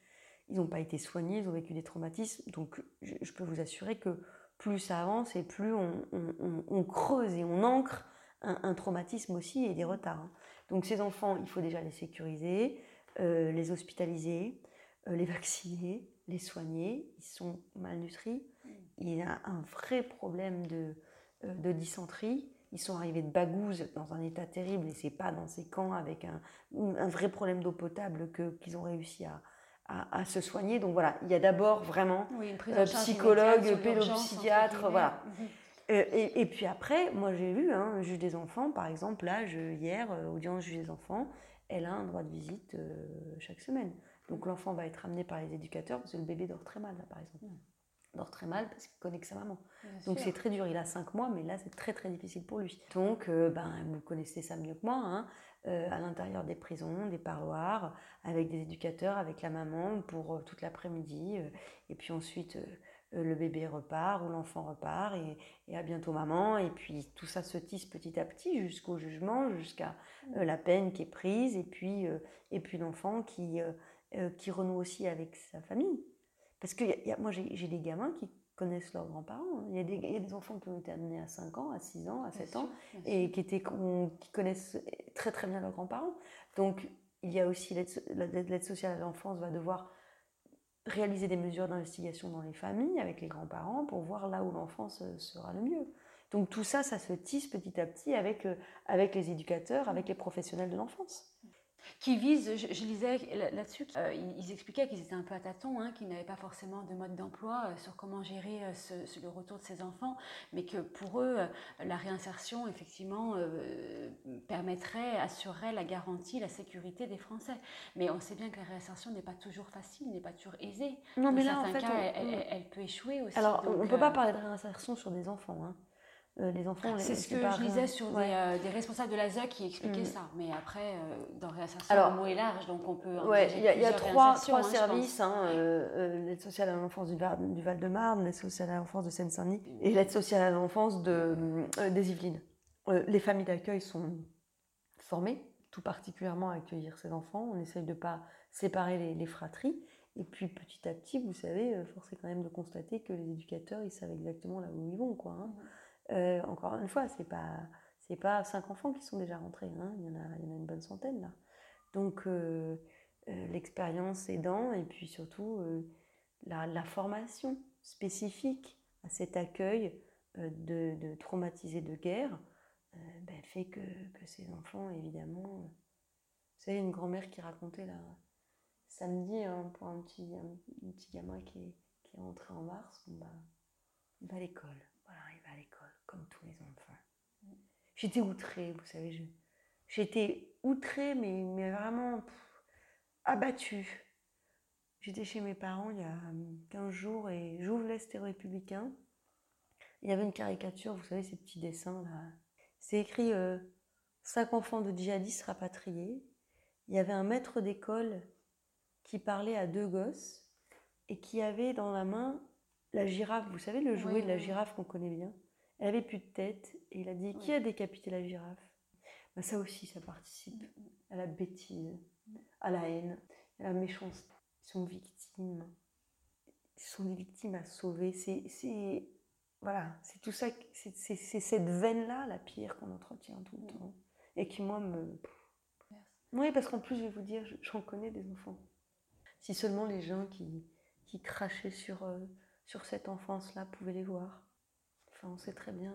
Ils n'ont pas été soignés, ils ont vécu des traumatismes. Donc, je, peux vous assurer que plus ça avance et plus on, creuse et on ancre un, traumatisme aussi et des retards. Hein. Donc, ces enfants, il faut déjà les sécuriser euh, les hospitaliser, euh, les vacciner, les soigner. Ils sont malnutris. Il y a un vrai problème de, euh, de dysenterie. Ils sont arrivés de Bagouze dans un état terrible et c'est pas dans ces camps avec un, un vrai problème d'eau potable que, qu'ils ont réussi à, à, se soigner. Donc voilà, il y a d'abord vraiment oui, psychologue, pédopsychiatre, voilà. Mhm. et, et, puis après, moi j'ai vu un hein, juge des enfants, par exemple, là, je, hier, audience juge des enfants, elle a un droit de visite euh, chaque semaine. Donc l'enfant va être amené par les éducateurs parce que le bébé dort très mal, là, par exemple. Dort très mal parce qu'il connaît que sa maman. Donc c'est très dur. Il a 5 mois, mais là c'est très très difficile pour lui. Donc euh, ben, vous connaissez ça mieux que moi. Hein, euh, à l'intérieur des prisons, des parloirs, avec des éducateurs, avec la maman pour toute l'après-midi. et puis ensuite euh, le bébé repart ou l'enfant repart et, à bientôt maman. Et puis tout ça se tisse petit à petit jusqu'au jugement, jusqu'à euh, la peine qui est prise et puis, euh, et puis l'enfant qui, qui renoue aussi avec sa famille. Parce que y a, moi j'ai des gamins qui connaissent leurs grands-parents. Il, y, a des enfants qui ont été amenés à 5 ans, à 6 ans, à 7 ans et qui, étaient, qui connaissent très très bien leurs grands-parents. Donc il y a aussi l'aide sociale à l'enfance va devoir réaliser des mesures d'investigation dans les familles, avec les grands-parents, pour voir là où l'enfance sera le mieux. Donc tout ça, ça se tisse petit à petit avec, euh, avec les éducateurs, avec les professionnels de l'enfance qui visent, je, lisais là-dessus, euh, ils, expliquaient qu'ils étaient un peu à tâtons, hein, qu'ils n'avaient pas forcément de mode d'emploi euh, sur comment gérer euh, le retour de ces enfants, mais que pour eux, la réinsertion, effectivement, permettrait, assurerait la garantie, la sécurité des Français. Mais on sait bien que la réinsertion n'est pas toujours facile, n'est pas toujours aisée. Non, mais là, en fait, cas, elle, peut échouer aussi. Alors, on ne peut pas parler de réinsertion sur des enfants. Hein. Euh, les enfants. C'est ce que je lisais sur euh, des, responsables de la ZEC qui expliquaient mm. ça. Mais après, euh, dans réinsertion, Alors, le mot est large, donc on peut. Ouais, il y a, y a trois, trois hein, services hein, l'aide sociale à l'enfance du, du Val-de-Marne, l'aide sociale à l'enfance de Seine-Saint-Denis et l'aide sociale à l'enfance de, des Yvelines. les familles d'accueil sont formées, tout particulièrement à accueillir ces enfants. On essaye de ne pas séparer les, les, fratries. Et puis petit à petit, vous savez, force est quand même de constater que les éducateurs, ils savent exactement là où ils vont. Quoi, hein. Euh, encore une fois, c'est pas c'est pas cinq enfants qui sont déjà rentrés, hein. il, y en a, il y en a une bonne centaine là. Donc euh, euh, l'expérience aidant et puis surtout la, formation spécifique à cet accueil de, de, traumatisés de guerre ben, fait que, que, ces enfants, évidemment, savez, une grand-mère qui racontait là, samedi hein, pour un petit, un, petit gamin qui est, qui est rentré en mars. Voilà, il va à l'école comme tous les enfants. J'étais outrée, vous savez, J'étais outrée, mais, mais vraiment abattue. J'étais chez mes parents il y a 15 jours et j'ouvre l'Est républicain. Il y avait une caricature, vous savez, ces petits dessins là. C'est écrit euh, cinq enfants de djihadistes rapatriés. Il y avait un maître d'école qui parlait à deux gosses et qui avait dans la main la girafe. Vous savez, le jouet de la girafe qu'on connaît bien? Elle avait plus de tête et il a dit Qui a décapité la girafe? Bah, Ça aussi, ça participe à la bêtise, à la haine, à la méchanceté. Ils sont victimes. Ils sont des victimes à sauver. C'est. Voilà, c'est tout ça, c'est cette veine-là, la pire, qu'on entretient tout le temps. Et qui, moi, me. Oui, parce qu'en plus, je vais vous dire, j'en connais des enfants. Si seulement les gens qui, qui crachaient sur, euh, sur cette enfance-là pouvaient les voir. Enfin, on sait très bien,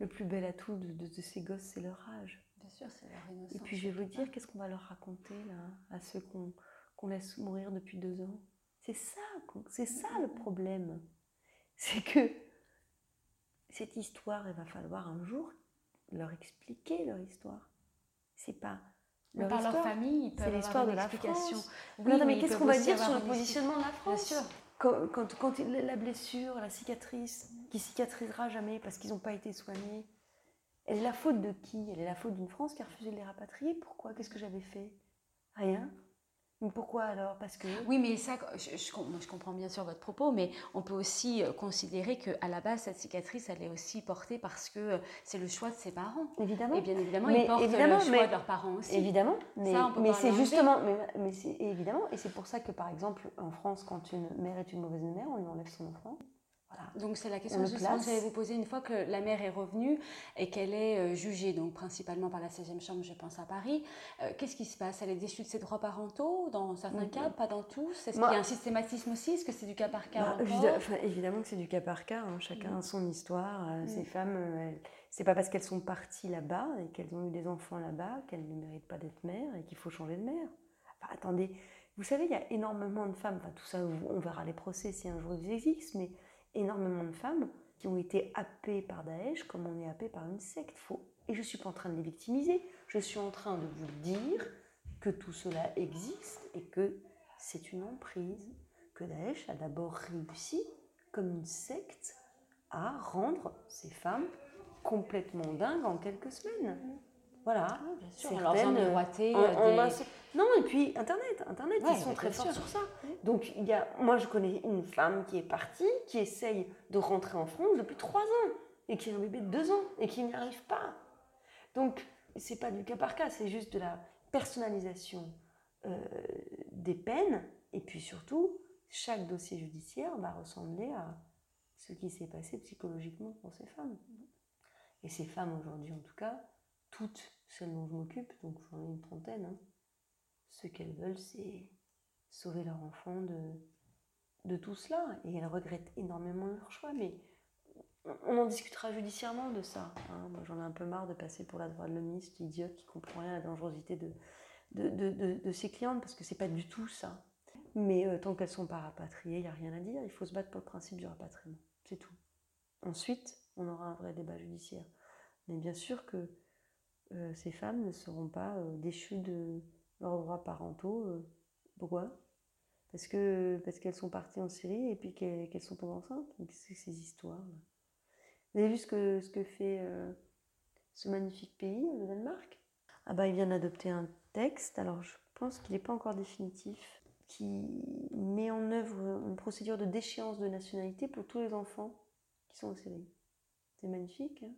le, plus bel atout de, de, ces gosses, c'est leur âge. Bien sûr, c'est leur innocence. Et puis je vais vous dire, qu'est-ce qu'on va leur raconter là, à ceux qu'on laisse mourir depuis deux ans? C'est ça, c'est ça le problème. C'est que cette histoire, il va falloir un jour leur expliquer leur histoire. C'est pas leur par leur famille, c'est l'histoire de la France. Oui, mais, qu'est-ce qu'on va dire sur le positionnement de la France? Bien sûr. Quand, la blessure, la cicatrice, qui cicatrisera jamais parce qu'ils n'ont pas été soignés, elle est la faute de qui? Elle est la faute d'une France qui a refusé de les rapatrier? Pourquoi? Qu'est-ce que j'avais fait? Rien? Pourquoi alors? Parce que... Oui, mais ça, je, je, comprends bien sûr votre propos, mais on peut aussi euh, considérer qu'à la base, cette cicatrice, elle est aussi portée parce que euh, c'est le choix de ses parents. Évidemment. Et bien évidemment, ils portent le choix de leurs parents aussi. Évidemment, mais, mais c'est justement... Mais, mais c'est évidemment, et c'est pour ça que, par exemple, en France, quand une mère est une mauvaise mère, on lui enlève son enfant. Donc c'est la question que j'allais vous poser une fois que la mère est revenue et qu'elle est euh, jugée, donc principalement par la 16e chambre, je pense à Paris. Euh, qu'est-ce qui se passe? Elle est déchue de ses droits parentaux dans certains cas, pas dans tous? Est-ce qu'il y a un systématisme aussi? Est-ce que c'est du cas par cas bah, Évidemment que c'est du cas par cas, hein. chacun a son histoire. Euh, ces femmes, c'est pas parce qu'elles sont parties là-bas et qu'elles ont eu des enfants là-bas qu'elles ne méritent pas d'être mères et qu'il faut changer de mère. attendez, vous savez, il y a énormément de femmes, tout ça, on verra les procès si un jour ils existent, mais énormément de femmes qui ont été happées par Daesh comme on est happé par une secte. Faux. Et je ne suis pas en train de les victimiser, je suis en train de vous dire que tout cela existe et que c'est une emprise, que Daesh a d'abord réussi comme une secte à rendre ces femmes complètement dingues en quelques semaines. Voilà. Ah, bien sûr. Certaines, euh, Non, et puis Internet. Internet, ils sont très forts sur ça. Donc, il y a, moi, je connais une femme qui est partie, qui essaye de rentrer en France depuis trois ans, et qui a un bébé de deux ans, et qui n'y arrive pas. Donc, c'est pas du cas par cas, c'est juste de la personnalisation euh, des peines, et puis surtout, chaque dossier judiciaire va ressembler à ce qui s'est passé psychologiquement pour ces femmes. Et ces femmes aujourd'hui, en tout cas, toutes celles dont je m'occupe, donc j'en ai une trentaine, hein, ce qu'elles veulent, c'est sauver leur enfant de, tout cela. Et elles regrettent énormément leur choix, mais on en discutera judiciairement de ça. Hein. Moi, j'en ai un peu marre de passer pour la droite de l'homiste idiote qui comprend rien à la dangerosité de, ses clientes, parce que c'est pas du tout ça. Mais euh, tant qu'elles sont pas rapatriées, il n'y a rien à dire. Il faut se battre pour le principe du rapatriement. C'est tout. Ensuite, on aura un vrai débat judiciaire. Mais bien sûr que euh, ces femmes ne seront pas euh, déchues de leurs droits parentaux. Euh. pourquoi? Parce que parce qu'elles sont parties en Syrie et puis qu'elles sont tombées enceintes? C'est ces histoires. Vous avez vu ce que, ce que fait ce magnifique pays, le Danemark? Ah bah il vient d'adopter un texte, alors je pense qu'il n'est pas encore définitif, qui met en œuvre une procédure de déchéance de nationalité pour tous les enfants qui sont en Syrie. C'est magnifique. Hein?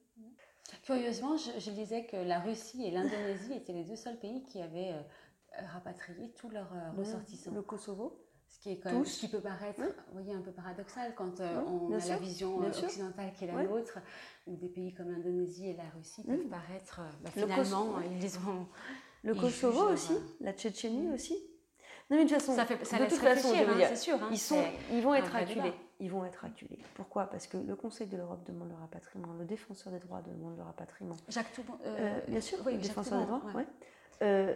Curieusement, je, disais que la Russie et l'Indonésie étaient les deux seuls pays qui avaient euh, rapatrié tous leurs euh, ressortissants. Le Kosovo ce qui, est quand même, ce qui peut paraître voyez, un peu paradoxal quand euh, on a la vision occidentale qui est la nôtre, où des pays comme l'Indonésie et la Russie peuvent paraître, bah, finalement, ils ont... Le Kosovo aussi, la Tchétchénie aussi. Non, mais de toute façon, ça, fait, ça de toute façon, hein, c'est sûr. Hein, ils, sont, ils vont être acculés ils vont être acculés. Pourquoi? Parce que le Conseil de l'Europe demande le rapatriement, le défenseur des droits demande le rapatriement. Jacques Toubon, euh, euh, bien sûr, oui, le défenseur des droits. Ouais. Euh,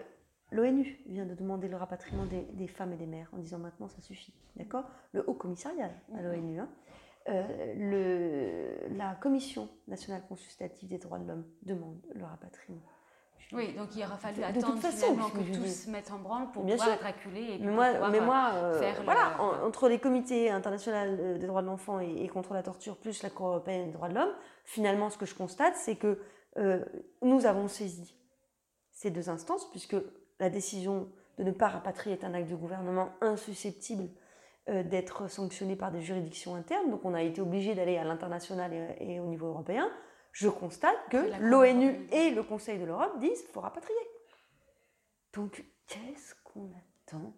L'ONU vient de demander le rapatriement des, femmes et des mères en disant maintenant ça suffit. D'accord? Le Haut Commissariat à l'ONU. Hein. le, la Commission nationale consultative des droits de l'homme demande le rapatriement. Oui, donc il aura fallu attendre finalement que tout se mette en branle pour pouvoir être acculé et mais moi, mais moi voilà, entre les comités internationaux des droits de l'enfant et, contre la torture, plus la Cour européenne des droits de l'homme, finalement, ce que je constate, c'est que nous avons saisi ces deux instances, puisque la décision de ne pas rapatrier est un acte de gouvernement insusceptible euh, d'être sanctionné par des juridictions internes. Donc on a été obligé d'aller à l'international et, au niveau européen. Je constate que l'ONU et le Conseil de l'Europe disent qu'il faut rapatrier. Donc qu'est-ce qu'on attend?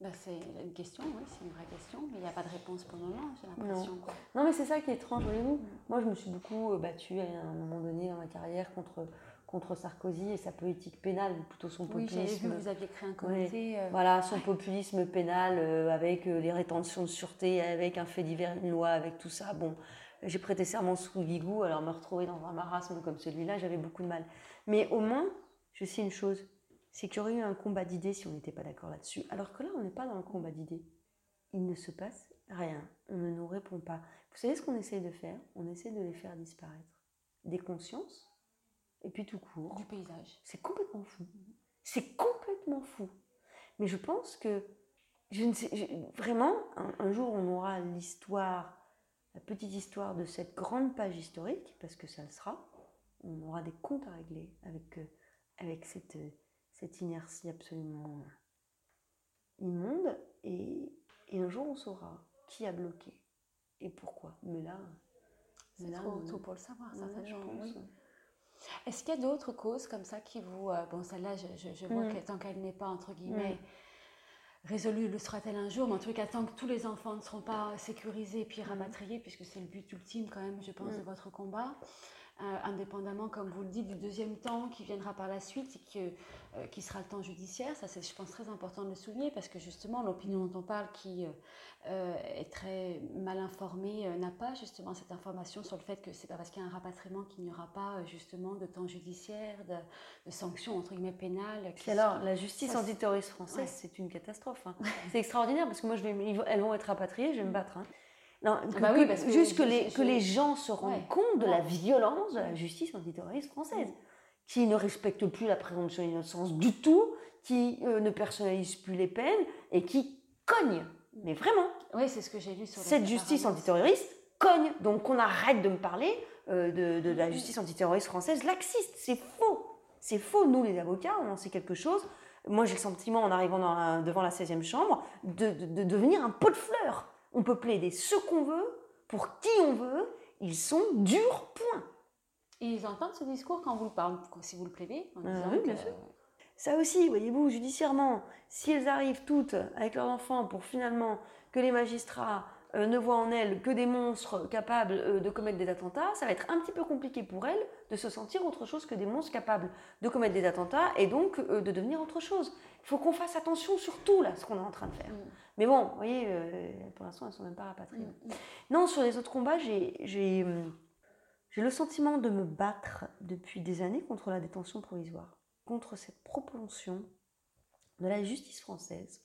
Bah, c'est une question, oui, c'est une vraie question, mais il n'y a pas de réponse pour le moment, j'ai l'impression. Non. non. mais c'est ça qui est étrange, voyez-vous. Moi, je me suis beaucoup euh, battue à un moment donné dans ma carrière contre contre Sarkozy et sa politique pénale, ou plutôt son populisme. Oui, vu, vous aviez créé un comité. Euh, voilà, son populisme pénal euh, avec euh, les rétentions de sûreté, avec un fait divers, une loi, avec tout ça. Bon, j'ai prêté serment sous Vigou, alors me retrouver dans un marasme comme celui-là, j'avais beaucoup de mal. Mais au moins, je sais une chose, c'est qu'il y aurait eu un combat d'idées si on n'était pas d'accord là-dessus. Alors que là, on n'est pas dans le combat d'idées. Il ne se passe rien. On ne nous répond pas. Vous savez ce qu'on essaye de faire? On essaie de les faire disparaître. Des consciences, et puis tout court. Du paysage. C'est complètement fou. C'est complètement fou. Mais je pense que, je ne sais, vraiment, un, jour on aura l'histoire, la petite histoire de cette grande page historique, parce que ça le sera. On aura des comptes à régler avec, euh, avec cette, cette inertie absolument immonde. Et, et un jour on saura qui a bloqué et pourquoi. Mais là, c'est trop tôt pour le savoir, ça, je pense. Est-ce qu'il y a d'autres causes comme ça qui vous... Euh, bon, celle-là, je, vois mm. que tant qu'elle n'est pas, entre guillemets, mm. résolue, le sera-t-elle un jour, mais en tout cas, tant que tous les enfants ne seront pas sécurisés et puis mm. rapatriés, puisque c'est le but ultime quand même, je pense, de votre combat, euh, indépendamment, comme vous le dites, du deuxième temps qui viendra par la suite et que, euh, qui sera le temps judiciaire. Ça, c'est, je pense, très important de le souligner parce que justement, l'opinion dont on parle, qui euh, est très mal informée, n'a pas justement cette information sur le fait que c'est pas parce qu'il y a un rapatriement qu'il n'y aura pas justement de temps judiciaire, de, sanctions entre guillemets pénales. Puis alors, la justice antiterroriste française, c'est une catastrophe. Hein. c'est extraordinaire parce que moi, je vais, elles vont être rapatriées, je vais me battre. Hein. Non, ah bah oui, parce que juste que, les, que les gens se rendent compte de la violence de la justice antiterroriste française, qui ne respecte plus la présomption d'innocence du tout, qui euh, ne personnalise plus les peines et qui cogne. Mais vraiment. Oui, c'est ce que j'ai lu sur Cette justice antiterroriste cogne. Donc on arrête de me parler euh, de, de, la justice antiterroriste française laxiste. C'est faux. C'est faux. Nous, les avocats, on en sait quelque chose. Moi, j'ai le sentiment, en arrivant dans devant la 16e chambre, de, de devenir un pot de fleurs. On peut plaider ce qu'on veut, pour qui on veut, ils sont durs, point. Et ils entendent ce discours quand vous le parlez, si vous le plaidez en ah oui, bien sûr. Ça aussi, voyez-vous, judiciairement, si elles arrivent toutes avec leurs enfants pour finalement que les magistrats euh, ne voient en elles que des monstres capables euh, de commettre des attentats, ça va être un petit peu compliqué pour elles de se sentir autre chose que des monstres capables de commettre des attentats et donc euh, de devenir autre chose. Il faut qu'on fasse attention sur tout là, ce qu'on est en train de faire. Mm. Mais bon, vous voyez, pour l'instant, elles ne sont même pas rapatriées. Mm, mm. Non, sur les autres combats, j'ai le sentiment de me battre depuis des années contre la détention provisoire, contre cette propension de la justice française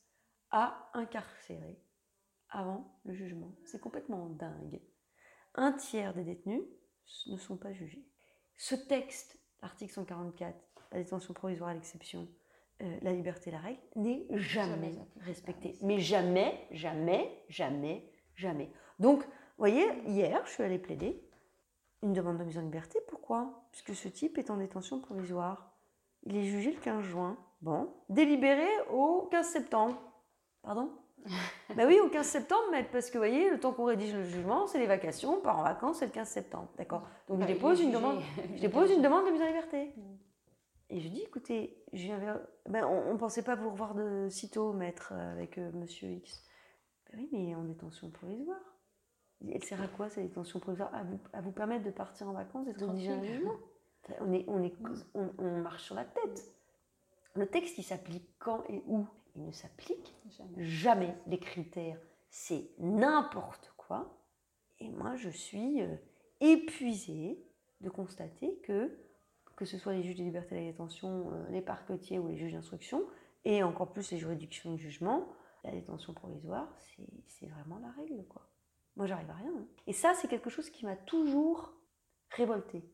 à incarcérer avant le jugement. C'est complètement dingue. Un tiers des détenus ne sont pas jugés. Ce texte, l'article 144, la détention provisoire à l'exception, euh, la liberté, la règle, n'est jamais, respectée. Mais jamais, jamais, jamais, jamais. Donc, vous voyez, hier, je suis allée plaider une demande de mise en liberté. Pourquoi? Puisque ce type est en détention provisoire. Il est jugé le 15 juin. Bon. Délibéré au 15 septembre. Pardon? Ben oui, au 15 septembre, maître, parce que vous voyez, le temps qu'on rédige le jugement, c'est les vacations, on part en vacances, c'est le 15 septembre. D'accord? Donc je, bah, dépose une demande, je dépose une demande de mise en liberté. Et je dis, écoutez, je ben, on ne pensait pas vous revoir de sitôt, maître, avec euh, monsieur X. Ben oui, mais en détention provisoire. Elle sert à quoi cette détention provisoire? À vous, à vous permettre de partir en vacances et de rédiger un jugement? On, est, on, est, on, marche sur la tête. Le texte, il s'applique quand et où? Il ne s'applique jamais. jamais. Les critères, c'est n'importe quoi. Et moi, je suis euh, épuisée de constater que que ce soit les juges de liberté de la détention, euh, les parquetiers ou les juges d'instruction, et encore plus les juridictions de jugement, la détention provisoire, c'est vraiment la règle. quoi. Moi, j'arrive à rien. Hein. Et ça, c'est quelque chose qui m'a toujours révolté.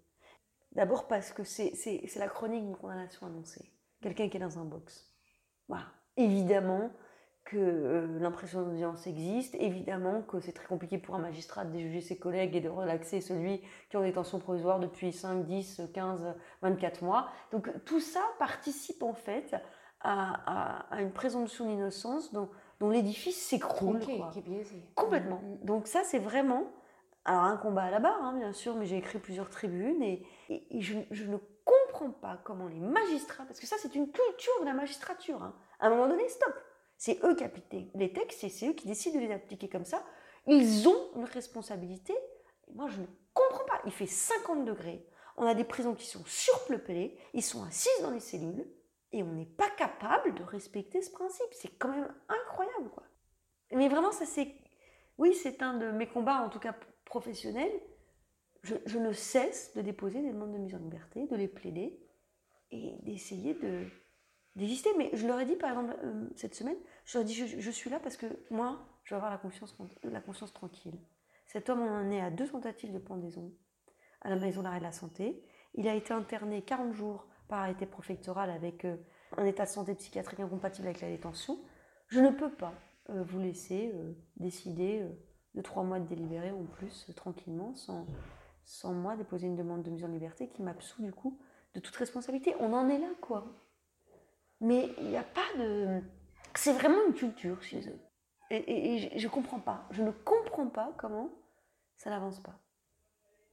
D'abord parce que c'est la chronique d'une condamnation annoncée. Quelqu'un qui est dans un box. Voilà. Évidemment que euh, l'impression d'audience existe, évidemment que c'est très compliqué pour un magistrat de déjuger ses collègues et de relaxer celui qui est en détention provisoire depuis 5, 10, 15, 24 mois. Donc tout ça participe en fait à, une présomption d'innocence dont, dont l'édifice s'écroule. Complètement. Mm, mm. Donc ça c'est vraiment alors un combat à la barre, hein, bien sûr, mais j'ai écrit plusieurs tribunes et, je, ne comprends pas comment les magistrats, parce que ça c'est une culture de la magistrature, hein. À un moment donné, stop. C'est eux qui appliquent les textes c'est eux qui décident de les appliquer comme ça. Ils ont une responsabilité. Moi, je ne comprends pas. Il fait 50 degrés. On a des prisons qui sont surpeuplées. Ils sont assis dans les cellules et on n'est pas capable de respecter ce principe. C'est quand même incroyable, quoi. Mais vraiment, ça c'est, oui, c'est un de mes combats, en tout cas professionnels. Je, ne cesse de déposer des demandes de mise en liberté, de les plaider et d'essayer de d'exister. Mais je leur ai dit, par exemple, euh, cette semaine, je leur ai dit, je, suis là parce que moi, je veux avoir la conscience, tranquille. Cet homme en est à deux tentatives de pendaison à la maison d'arrêt de la santé. Il a été interné 40 jours par arrêté préfectoral avec euh, un état de santé psychiatrique incompatible avec la détention. Je ne peux pas euh, vous laisser décider de trois mois de délibéré en plus, tranquillement, sans, sans moi déposer une demande de mise en liberté qui m'absout du coup de toute responsabilité. On en est là, quoi. Mais il n'y a pas de. C'est vraiment une culture chez eux. Et, je ne comprends pas. Je ne comprends pas comment ça n'avance pas.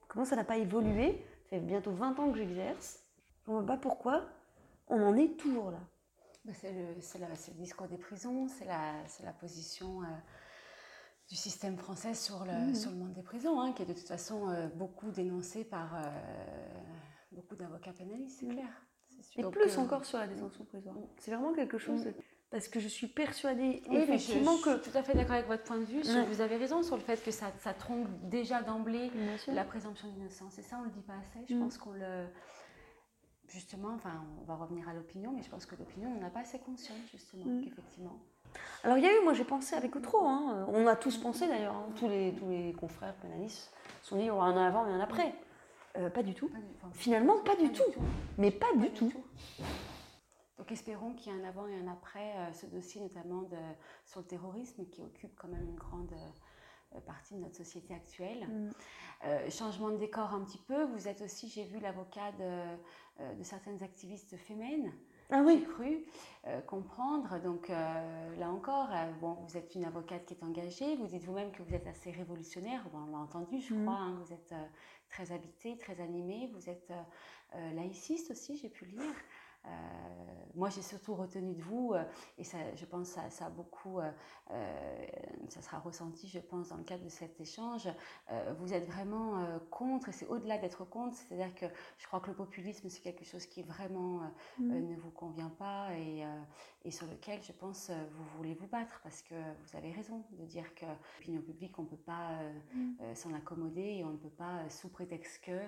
Comment ça n'a pas évolué. Ça fait bientôt 20 ans que j'exerce. Je ne comprends pas pourquoi on en est toujours là. Bah, c'est le, discours des prisons, c'est la, la, position euh, du système français sur le, mmh. sur le monde des prisons, hein, qui est de toute façon euh, beaucoup dénoncé par euh, beaucoup d'avocats pénalistes, c'est mmh. clair. Et plus euh, encore sur la détention provisoire. C'est vraiment quelque chose. Mm. Parce que je suis persuadée effectivement que. Je suis tout à fait d'accord avec votre point de vue. Vous avez raison sur le fait que ça, ça trompe déjà d'emblée la présomption d'innocence. Et ça, on ne le dit pas assez. Je mm. pense qu'on le. Justement, enfin, on va revenir à l'opinion, mais je pense que l'opinion, on n'a pas assez conscience, justement, mm. qu'effectivement. Alors, il y a eu, moi j'ai pensé avec trop. Hein. On a tous pensé d'ailleurs, hein. tous, les, tous les confrères pénalistes sont dit, il y aura un avant et un après. Euh, pas du tout. Finalement, pas, du, tout. Mais pas, du, tout. Donc espérons qu'il y ait un avant et un après euh, ce dossier, notamment de, sur le terrorisme, qui occupe quand même une grande euh, partie de notre société actuelle. Mm. changement de décor un petit peu, vous êtes aussi, j'ai vu l'avocat de, de, certaines activistes féminines. Ah oui. J'ai cru comprendre. Donc là encore, bon, vous êtes une avocate qui est engagée. Vous dites vous-même que vous êtes assez révolutionnaire. on l'a entendu, je mm. crois. Hein, vous êtes très habité, très animé. Vous êtes euh, euh, laïciste aussi, j'ai pu lire. Euh, moi, j'ai surtout retenu de vous, et ça, je pense que ça, ça, a beaucoup, ça sera ressenti, je pense, dans le cadre de cet échange. vous êtes vraiment contre, et c'est au-delà d'être contre, c'est-à-dire que je crois que le populisme, c'est quelque chose qui vraiment mmh. ne vous convient pas et, et, sur lequel, je pense, vous voulez vous battre, parce que vous avez raison de dire que l'opinion publique, on ne peut pas mmh. s'en accommoder et on ne peut pas, sous prétexte que,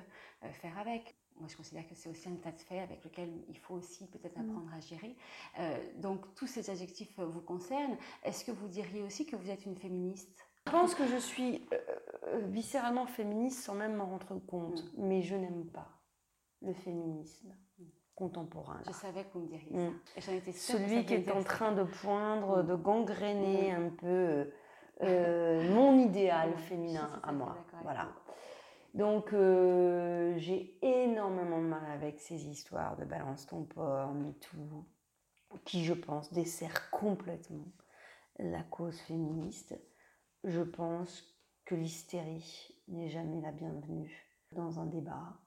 faire avec moi je considère que c'est aussi un état de fait avec lequel il faut aussi peut-être mm. apprendre à gérer. Euh, donc tous ces adjectifs vous concernent. Est-ce que vous diriez aussi que vous êtes une féministe? Je pense que je suis euh, euh, viscéralement féministe sans même m'en rendre compte, mm. mais je n'aime pas le féminisme mm. contemporain. Je savais que vous me diriez ça. Celui qui est en train de poindre, de gangréner un peu mon idéal féminin à moi. Voilà. Donc euh, j'ai énormément de mal avec ces histoires de balance ton porc, MeToo, qui je pense dessert complètement la cause féministe. Je pense que l'hystérie n'est jamais la bienvenue dans un débat,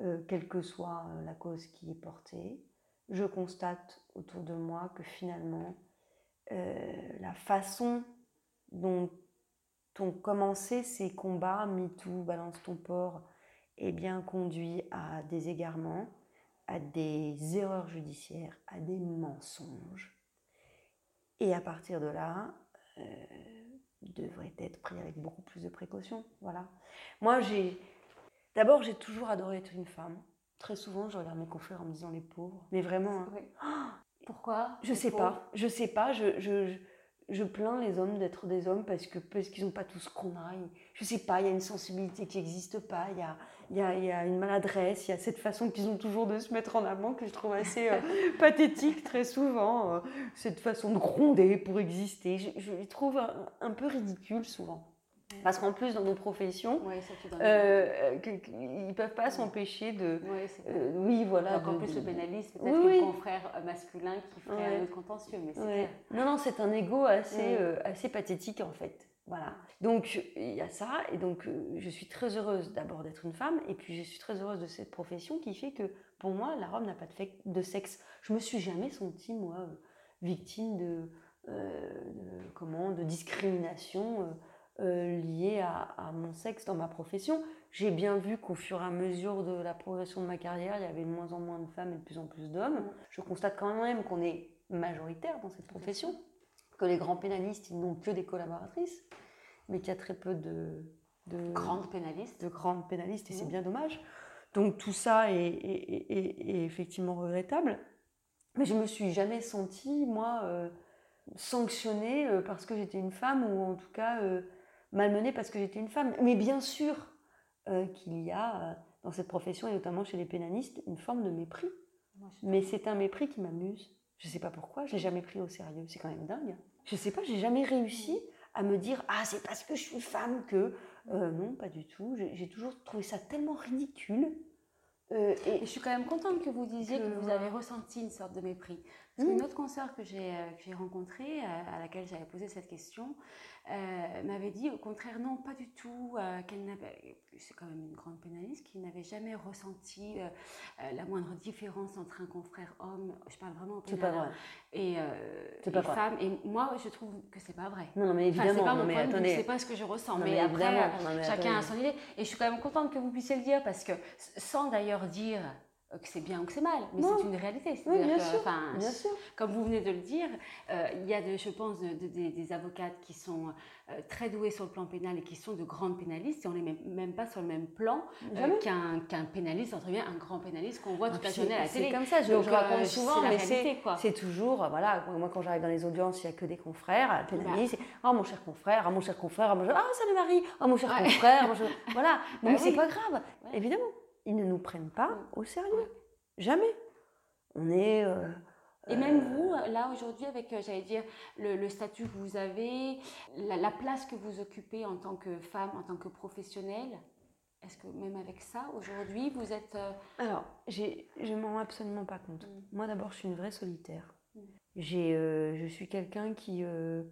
euh, quelle que soit euh, la cause qui est portée. Je constate autour de moi que finalement, la façon dont ont commencé ces combats, MeToo, Balance ton port, et bien conduit à des égarements, à des erreurs judiciaires, à des mensonges. Et à partir de là, euh, devrait être pris avec beaucoup plus de précautions. Voilà. Moi, j'ai. D'abord, j'ai toujours adoré être une femme. Très souvent, je regarde mes confrères en me disant les pauvres. Mais vraiment. Hein. Pourquoi? Je sais pas. Je sais pas. Je, je, je plains les hommes d'être des hommes parce que parce qu'ils n'ont pas tout ce qu'on a. Je sais pas, il y a une sensibilité qui n'existe pas, il y a, il y, a, y a, une maladresse, il y a cette façon qu'ils ont toujours de se mettre en avant que je trouve assez euh, pathétique très souvent, euh, cette façon de gronder pour exister. Je, je les trouve un, un peu ridicule souvent. Parce qu'en plus, dans nos professions, Ouais, euh, que- ils ne peuvent pas s'empêcher de. Ouais, euh, oui, voilà. Encore de- plus de- le pénaliste, peut-être oui. qu'un confrère euh, masculin qui ferait Ouais. un autre contentieux, mais c'est. Non, non, c'est un ego assez, euh, assez pathétique en fait. Voilà. Donc il y a ça, et donc euh, je suis très heureuse d'abord d'être une femme, et puis je suis très heureuse de cette profession qui fait que pour moi, la robe n'a pas de, fait- de sexe. Je me suis jamais sentie, moi, euh, victime de, euh, de- comment, de discrimination euh, euh, liée à, à mon sexe dans ma profession. J'ai bien vu qu'au fur et à mesure de la progression de ma carrière, il y avait de moins en moins de femmes et de plus en plus d'hommes. Mm. Je constate quand même qu'on est majoritaire dans cette profession, que les grands pénalistes, ils n'ont que des collaboratrices, mais qu'il y a très peu de, de, Grande pénaliste. de grandes pénalistes, et c'est bien dommage. Donc tout ça est, est- est- est effectivement regrettable. Mais je me suis jamais sentie, moi, euh, sanctionnée euh, parce que j'étais une femme, ou en tout cas euh, malmenée parce que j'étais une femme. Mais bien sûr euh, qu'il y a euh, dans cette profession, et notamment chez les pénalistes, une forme de mépris. Mais c'est un mépris qui m'amuse. Je sais pas pourquoi, je l'ai jamais pris au sérieux. C'est quand même dingue. Je sais pas, j'ai jamais réussi à me dire ah c'est parce que je suis femme que Euh, non pas du tout. J'ai toujours trouvé ça tellement ridicule. Euh, Et et je suis quand même contente que vous disiez que, Que vous avez ressenti une sorte de mépris. Parce qu'une autre consoeur que j'ai euh, rencontrée, euh, à laquelle j'avais posé cette question, euh, m'avait dit au contraire non, pas du tout, euh, qu'elle n'avait, c'est quand même une grande pénaliste, qui n'avait jamais ressenti euh, la moindre différence entre un confrère homme, je parle vraiment au pénal, hein, et, et femme. Et moi, je trouve que c'est pas vrai. Non non mais Enfin, évidemment. c'est pas non, mon mais point de vue, attendez. c'est pas ce que je ressens. Non, mais, mais après, évidemment, non, mais chacun a son idée. Et je suis quand même contente que vous puissiez le dire parce que, sans d'ailleurs dire que c'est bien ou que c'est mal, mais c'est une réalité. Oui, bien que, sûr. enfin, Bien sûr. comme vous venez de le dire, euh, il y a, de, je pense, de- de- des- des avocates qui sont euh, très douées sur le plan pénal et qui sont de grandes pénalistes, et on n'est même, même pas sur le même plan euh, qu'un pénaliste, entre guillemets, un grand pénaliste qu'on voit Ah, toute la puis journée à la c'est- télé. C'est comme ça, je, Donc, je euh, raconte c'est souvent, mais c'est c'est toujours, euh, voilà, moi quand j'arrive dans les audiences, il n'y a que des confrères, pénalistes, ah mon cher confrère, ah mon cher confrère, ah mon cher, ah salut Marie, ah mon cher Ouais. confrère, mon cher- voilà, Bah mais c'est oui. pas grave, Ouais. évidemment, ils ne nous prennent pas au sérieux, jamais. On est... euh, Et même vous, là aujourd'hui, avec, euh, j'allais dire, le, le statut que vous avez, la, la place que vous occupez en tant que femme, en tant que professionnelle, est-ce que même avec ça, aujourd'hui, vous êtes... euh, Alors, j'ai- je ne m'en rends absolument pas compte. Mm. Moi, d'abord, je suis une vraie solitaire. Mm. J'ai, euh, je suis quelqu'un qui, euh,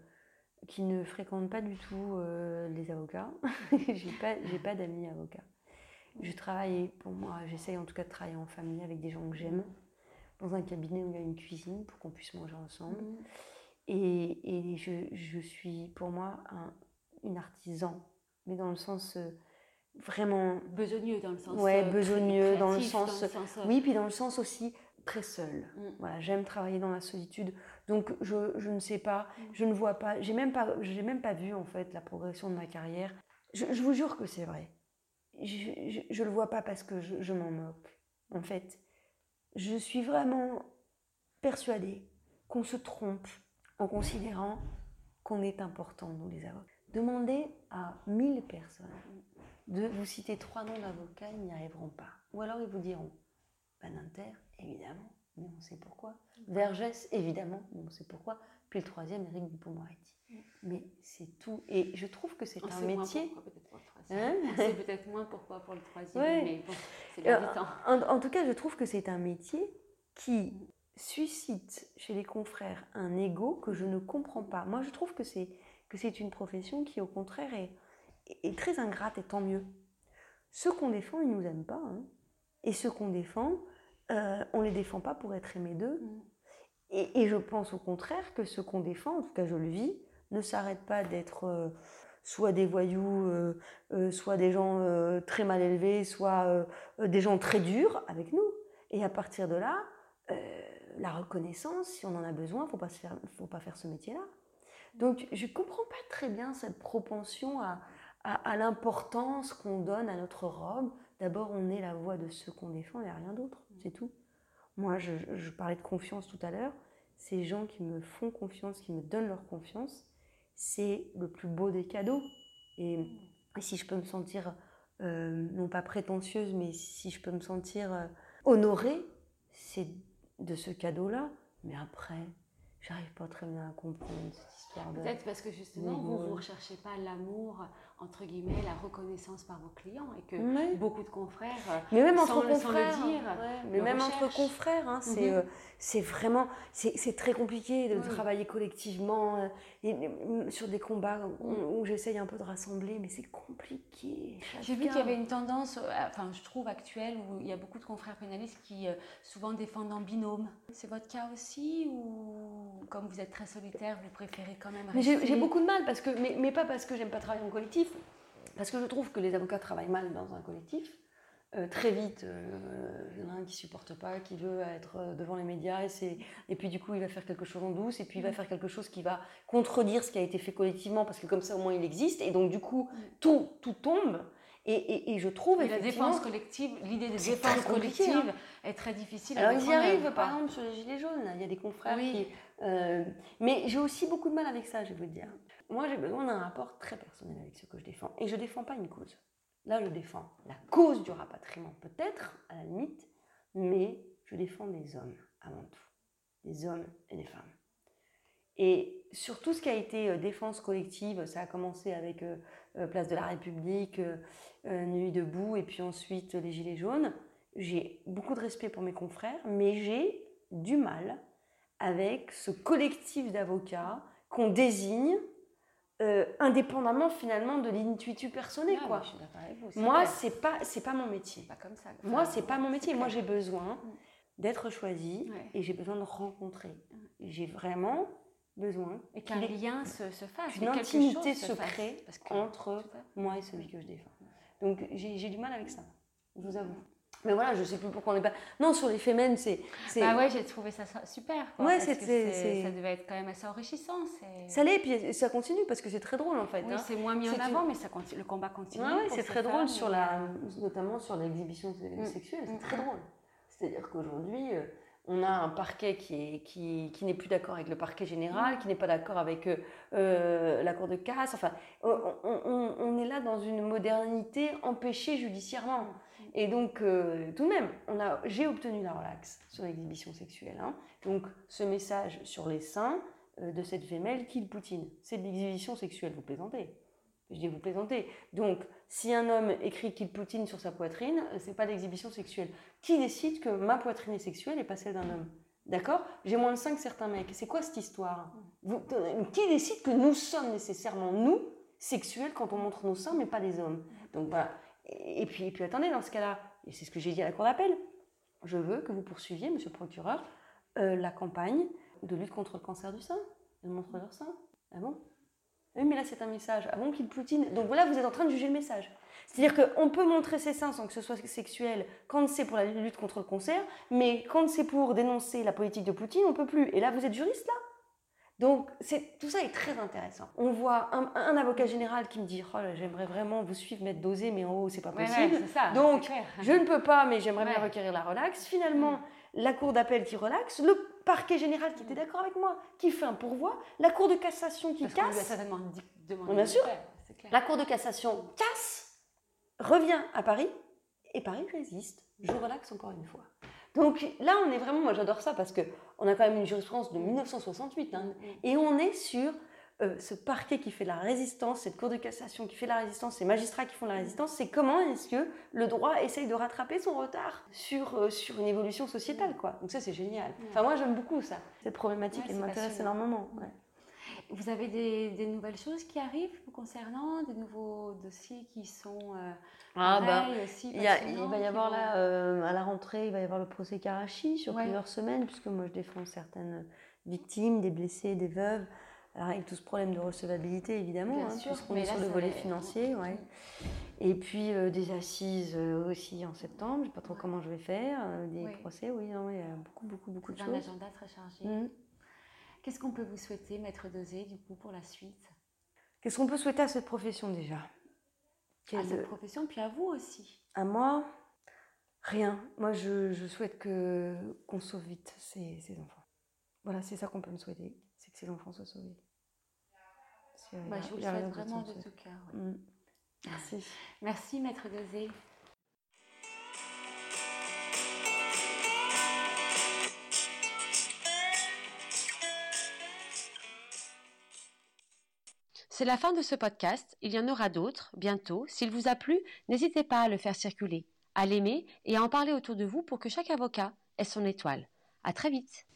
qui ne fréquente pas du tout euh, les avocats. j'ai pas, j'ai pas d'amis avocats. Je travaille, pour moi, j'essaye en tout cas de travailler en famille avec des gens que j'aime, dans un cabinet où il y a une cuisine pour qu'on puisse manger ensemble. Et, et je, je suis, pour moi, un, une artisan, mais dans le sens euh, vraiment besogneux dans le sens... Ouais, euh, besogneux dans le sens- euh, oui, puis dans le sens aussi très seul. Mm. Voilà, j'aime travailler dans la solitude. Donc je, je ne sais pas, Mm. je ne vois pas, j'ai même pas, j'ai même pas vu en fait la progression de ma carrière. Je, je vous jure que c'est vrai. Je, je le vois pas parce que je, je m'en moque. En fait, je suis vraiment persuadée qu'on se trompe en considérant qu'on est important, nous les avocats. Demandez à 1000 personnes de vous citer trois noms d'avocats, ils n'y arriveront pas. Ou alors ils vous diront Baninter, évidemment, mais on sait pourquoi. Vergès, évidemment, mais on sait pourquoi. Puis le troisième, Eric Dupond-Moretti. Mais c'est tout. Et je trouve que c'est un métier. pourquoi peut-être pour le troisième. Hein peut-être moins pourquoi pour le troisième, Ouais. mais bon, c'est temps. en, en tout cas, je trouve que c'est un métier qui suscite chez les confrères un ego que je ne comprends pas. Moi, je trouve que c'est que c'est une profession qui, au contraire, est, est très ingrate et tant mieux. Ceux qu'on défend, ils nous aiment pas. hein. Et ceux qu'on défend, euh, on les défend pas pour être aimés d'eux. Mm. Et, et je pense au contraire que ceux qu'on défend, en tout cas je le vis, ne s'arrêtent pas d'être euh, soit des voyous, euh, euh, soit des gens très mal élevés, soit des gens très durs avec nous. Et à partir de là, la reconnaissance, si on en a besoin, se faire, faut pas faire ce métier-là. Donc je comprends pas très bien cette propension à, l'importance qu'on donne à notre robe. D'abord, on est la voix de ceux qu'on défend et rien d'autre, c'est tout. Moi, je parlais de confiance tout à l'heure. ces gens qui me font confiance, qui me donnent leur confiance, c'est le plus beau des cadeaux. Et, si je peux me sentir, euh, non pas prétentieuse, mais si je peux me sentir euh, honorée, c'est de ce cadeau-là. Mais après, j'arrive pas très bien à comprendre cette histoire. Peut-être parce que justement, vous ne recherchez pas l'amour entre guillemets, la reconnaissance par vos clients et que beaucoup de confrères, mais même entre confrères, le dire, mais même entre confrères, hein, c'est mhm. euh, c'est vraiment, c'est très compliqué de travailler collectivement euh, et, mm, sur des combats où, j'essaye un peu de rassembler, mais c'est compliqué. J'ai vu qu'il y avait une tendance, euh, enfin je trouve actuelle, où il y a beaucoup de confrères pénalistes qui souvent défendent en binôme. C'est votre cas aussi ou comme vous êtes très solitaire, vous préférez quand même rester... J'ai beaucoup de mal parce que, mais, mais pas parce que j'aime pas travailler en collectif, parce que je trouve que les avocats travaillent mal dans un collectif. Euh, très vite, euh, il y en a un qui supporte pas, qui veut être euh, devant les médias, et, et puis du coup il va faire quelque chose en douce, et puis il va faire quelque chose qui va contredire ce qui a été fait collectivement, parce que comme ça au moins il existe, et donc du coup tout, tout tombe. Et, et, je trouve et la défense collective, l'idée de défense collective hein. est très difficile. Alors ils y arrivent, par exemple sur les gilets jaunes, il y a des confrères qui. Mais j'ai aussi beaucoup de mal avec ça, je vais vous dire. Moi, j'ai besoin d'un rapport très personnel avec ce que je défends. Et je ne défends pas une cause. Là, je défends la cause du rapatriement, peut-être, à la limite, mais je défends des hommes avant tout. Des hommes et des femmes. Et sur tout ce qui a été euh, défense collective, ça a commencé avec euh, euh, Place de la République, Nuit debout, et puis ensuite les Gilets jaunes. J'ai beaucoup de respect pour mes confrères, mais j'ai du mal avec ce collectif d'avocats qu'on désigne euh, indépendamment finalement de l'intuitu personnel ah, quoi. Moi c'est pas c'est pas mon métier. Pas comme ça. Moi c'est pas mon métier. Moi j'ai besoin mm. d'être choisi et j'ai besoin de rencontrer. J'ai vraiment besoin et qu'un lien se, se fasse, une intimité se, crée entre moi et celui que je défends. Donc j'ai du mal avec ça. Je vous avoue. Mais voilà, je sais plus pourquoi on n'est pas. Non, sur les fémènes, c'est. Bah ouais, j'ai trouvé ça super. ouais, c'était. Ça devait être quand même assez enrichissant. Ça l'est, puis ça continue parce que c'est très drôle en fait. Oui, hein. c'est moins mis en avant, mais ça continue, le combat continue. Ouais, c'est très drôle, sur la, notamment sur l'exhibition mm. sexuelle, c'est mm. très drôle. C'est-à-dire qu'aujourd'hui, euh, on a un parquet qui, est, qui, qui n'est plus d'accord avec le parquet général, mm. qui n'est pas d'accord avec euh, euh, la cour de casse. Enfin, on, on, on, est là dans une modernité empêchée judiciairement. Et donc, euh, tout de même, j'ai obtenu la relax sur l'exhibition sexuelle. Hein. Donc, ce message sur les seins euh, de cette femelle qu'il poutine, c'est de l'exhibition sexuelle. Vous plaisantez Je dis vous plaisantez. Donc, si un homme écrit qu'il poutine sur sa poitrine, euh, c'est pas d'exhibition sexuelle. Qui décide que ma poitrine est sexuelle et pas celle d'un homme? D'accord? J'ai moins de 5 certains mecs. C'est quoi cette histoire? Qui décide que nous sommes nécessairement, nous, sexuels quand on montre nos seins, mais pas les hommes? Donc voilà. Et puis, et puis attendez, dans ce cas-là, et c'est ce que j'ai dit à la Cour d'appel, je veux que vous poursuiviez, monsieur le procureur, euh, la campagne de lutte contre le cancer du sein, de montrer leur sein. Ah bon? Oui, mais là c'est un message. Ah bon qu'il poutine Donc voilà, vous êtes en train de juger le message. C'est-à-dire qu'on peut montrer ses seins sans que ce soit sexuel quand c'est pour la lutte contre le cancer, mais quand c'est pour dénoncer la politique de Poutine, on peut plus. Et là, vous êtes juriste là? Donc tout ça est très intéressant. On voit un, avocat général qui me dit oh, j'aimerais vraiment vous suivre, mettre dosé, mais en haut c'est pas possible. Donc je ne peux pas, mais j'aimerais bien requérir la relaxe. Finalement, la cour d'appel qui relaxe, le parquet général qui était d'accord avec moi, qui fait un pourvoi, la cour de cassation qui casse. certainement Bien sûr. La cour de cassation casse, revient à Paris, et Paris résiste. Je relaxe encore une fois. Donc là, on est vraiment, moi j'adore ça parce qu'on a quand même une jurisprudence de 1968 hein, mm. et on est sur euh, ce parquet qui fait la résistance, cette cour de cassation qui fait la résistance, ces magistrats qui font la résistance, c'est comment est-ce que le droit essaye de rattraper son retard sur, euh, sur une évolution sociétale. Quoi. Donc ça, c'est génial. Mm. Enfin, moi, j'aime beaucoup ça. Cette problématique, elle m'intéresse énormément. Vous avez des, nouvelles choses qui arrivent vous concernant, des nouveaux dossiers qui sont euh, ah, bah, aussi il, va y avoir là, euh, à la rentrée, il va y avoir le procès Karachi sur plusieurs semaines, puisque moi je défends certaines victimes, des blessés, des veuves, avec tout ce problème de recevabilité évidemment, hein, puisqu'on est sur le volet financier. Ouais. Et puis euh, des assises aussi en septembre, je ne sais pas trop comment je vais faire, des procès, oui, non, il y a beaucoup, beaucoup, beaucoup de choses. un agenda très chargé. Mmh. Qu'est-ce qu'on peut vous souhaiter, Maître Dosé, du coup, pour la suite? Qu'est-ce qu'on peut souhaiter à cette profession déjà? À cette profession, puis à vous aussi. À moi? Rien. Moi, je, souhaite que qu'on sauve vite ces, enfants. voilà, c'est ça qu'on peut me souhaiter, c'est que ces enfants soient sauvés. Bah, je vous le souhaite vraiment de tout cœur. Mm. Merci. Merci, Maître Dosé. C'est la fin de ce podcast. Il y en aura d'autres bientôt. S'il vous a plu, n'hésitez pas à le faire circuler, à l'aimer et à en parler autour de vous pour que chaque avocat ait son étoile. À très vite.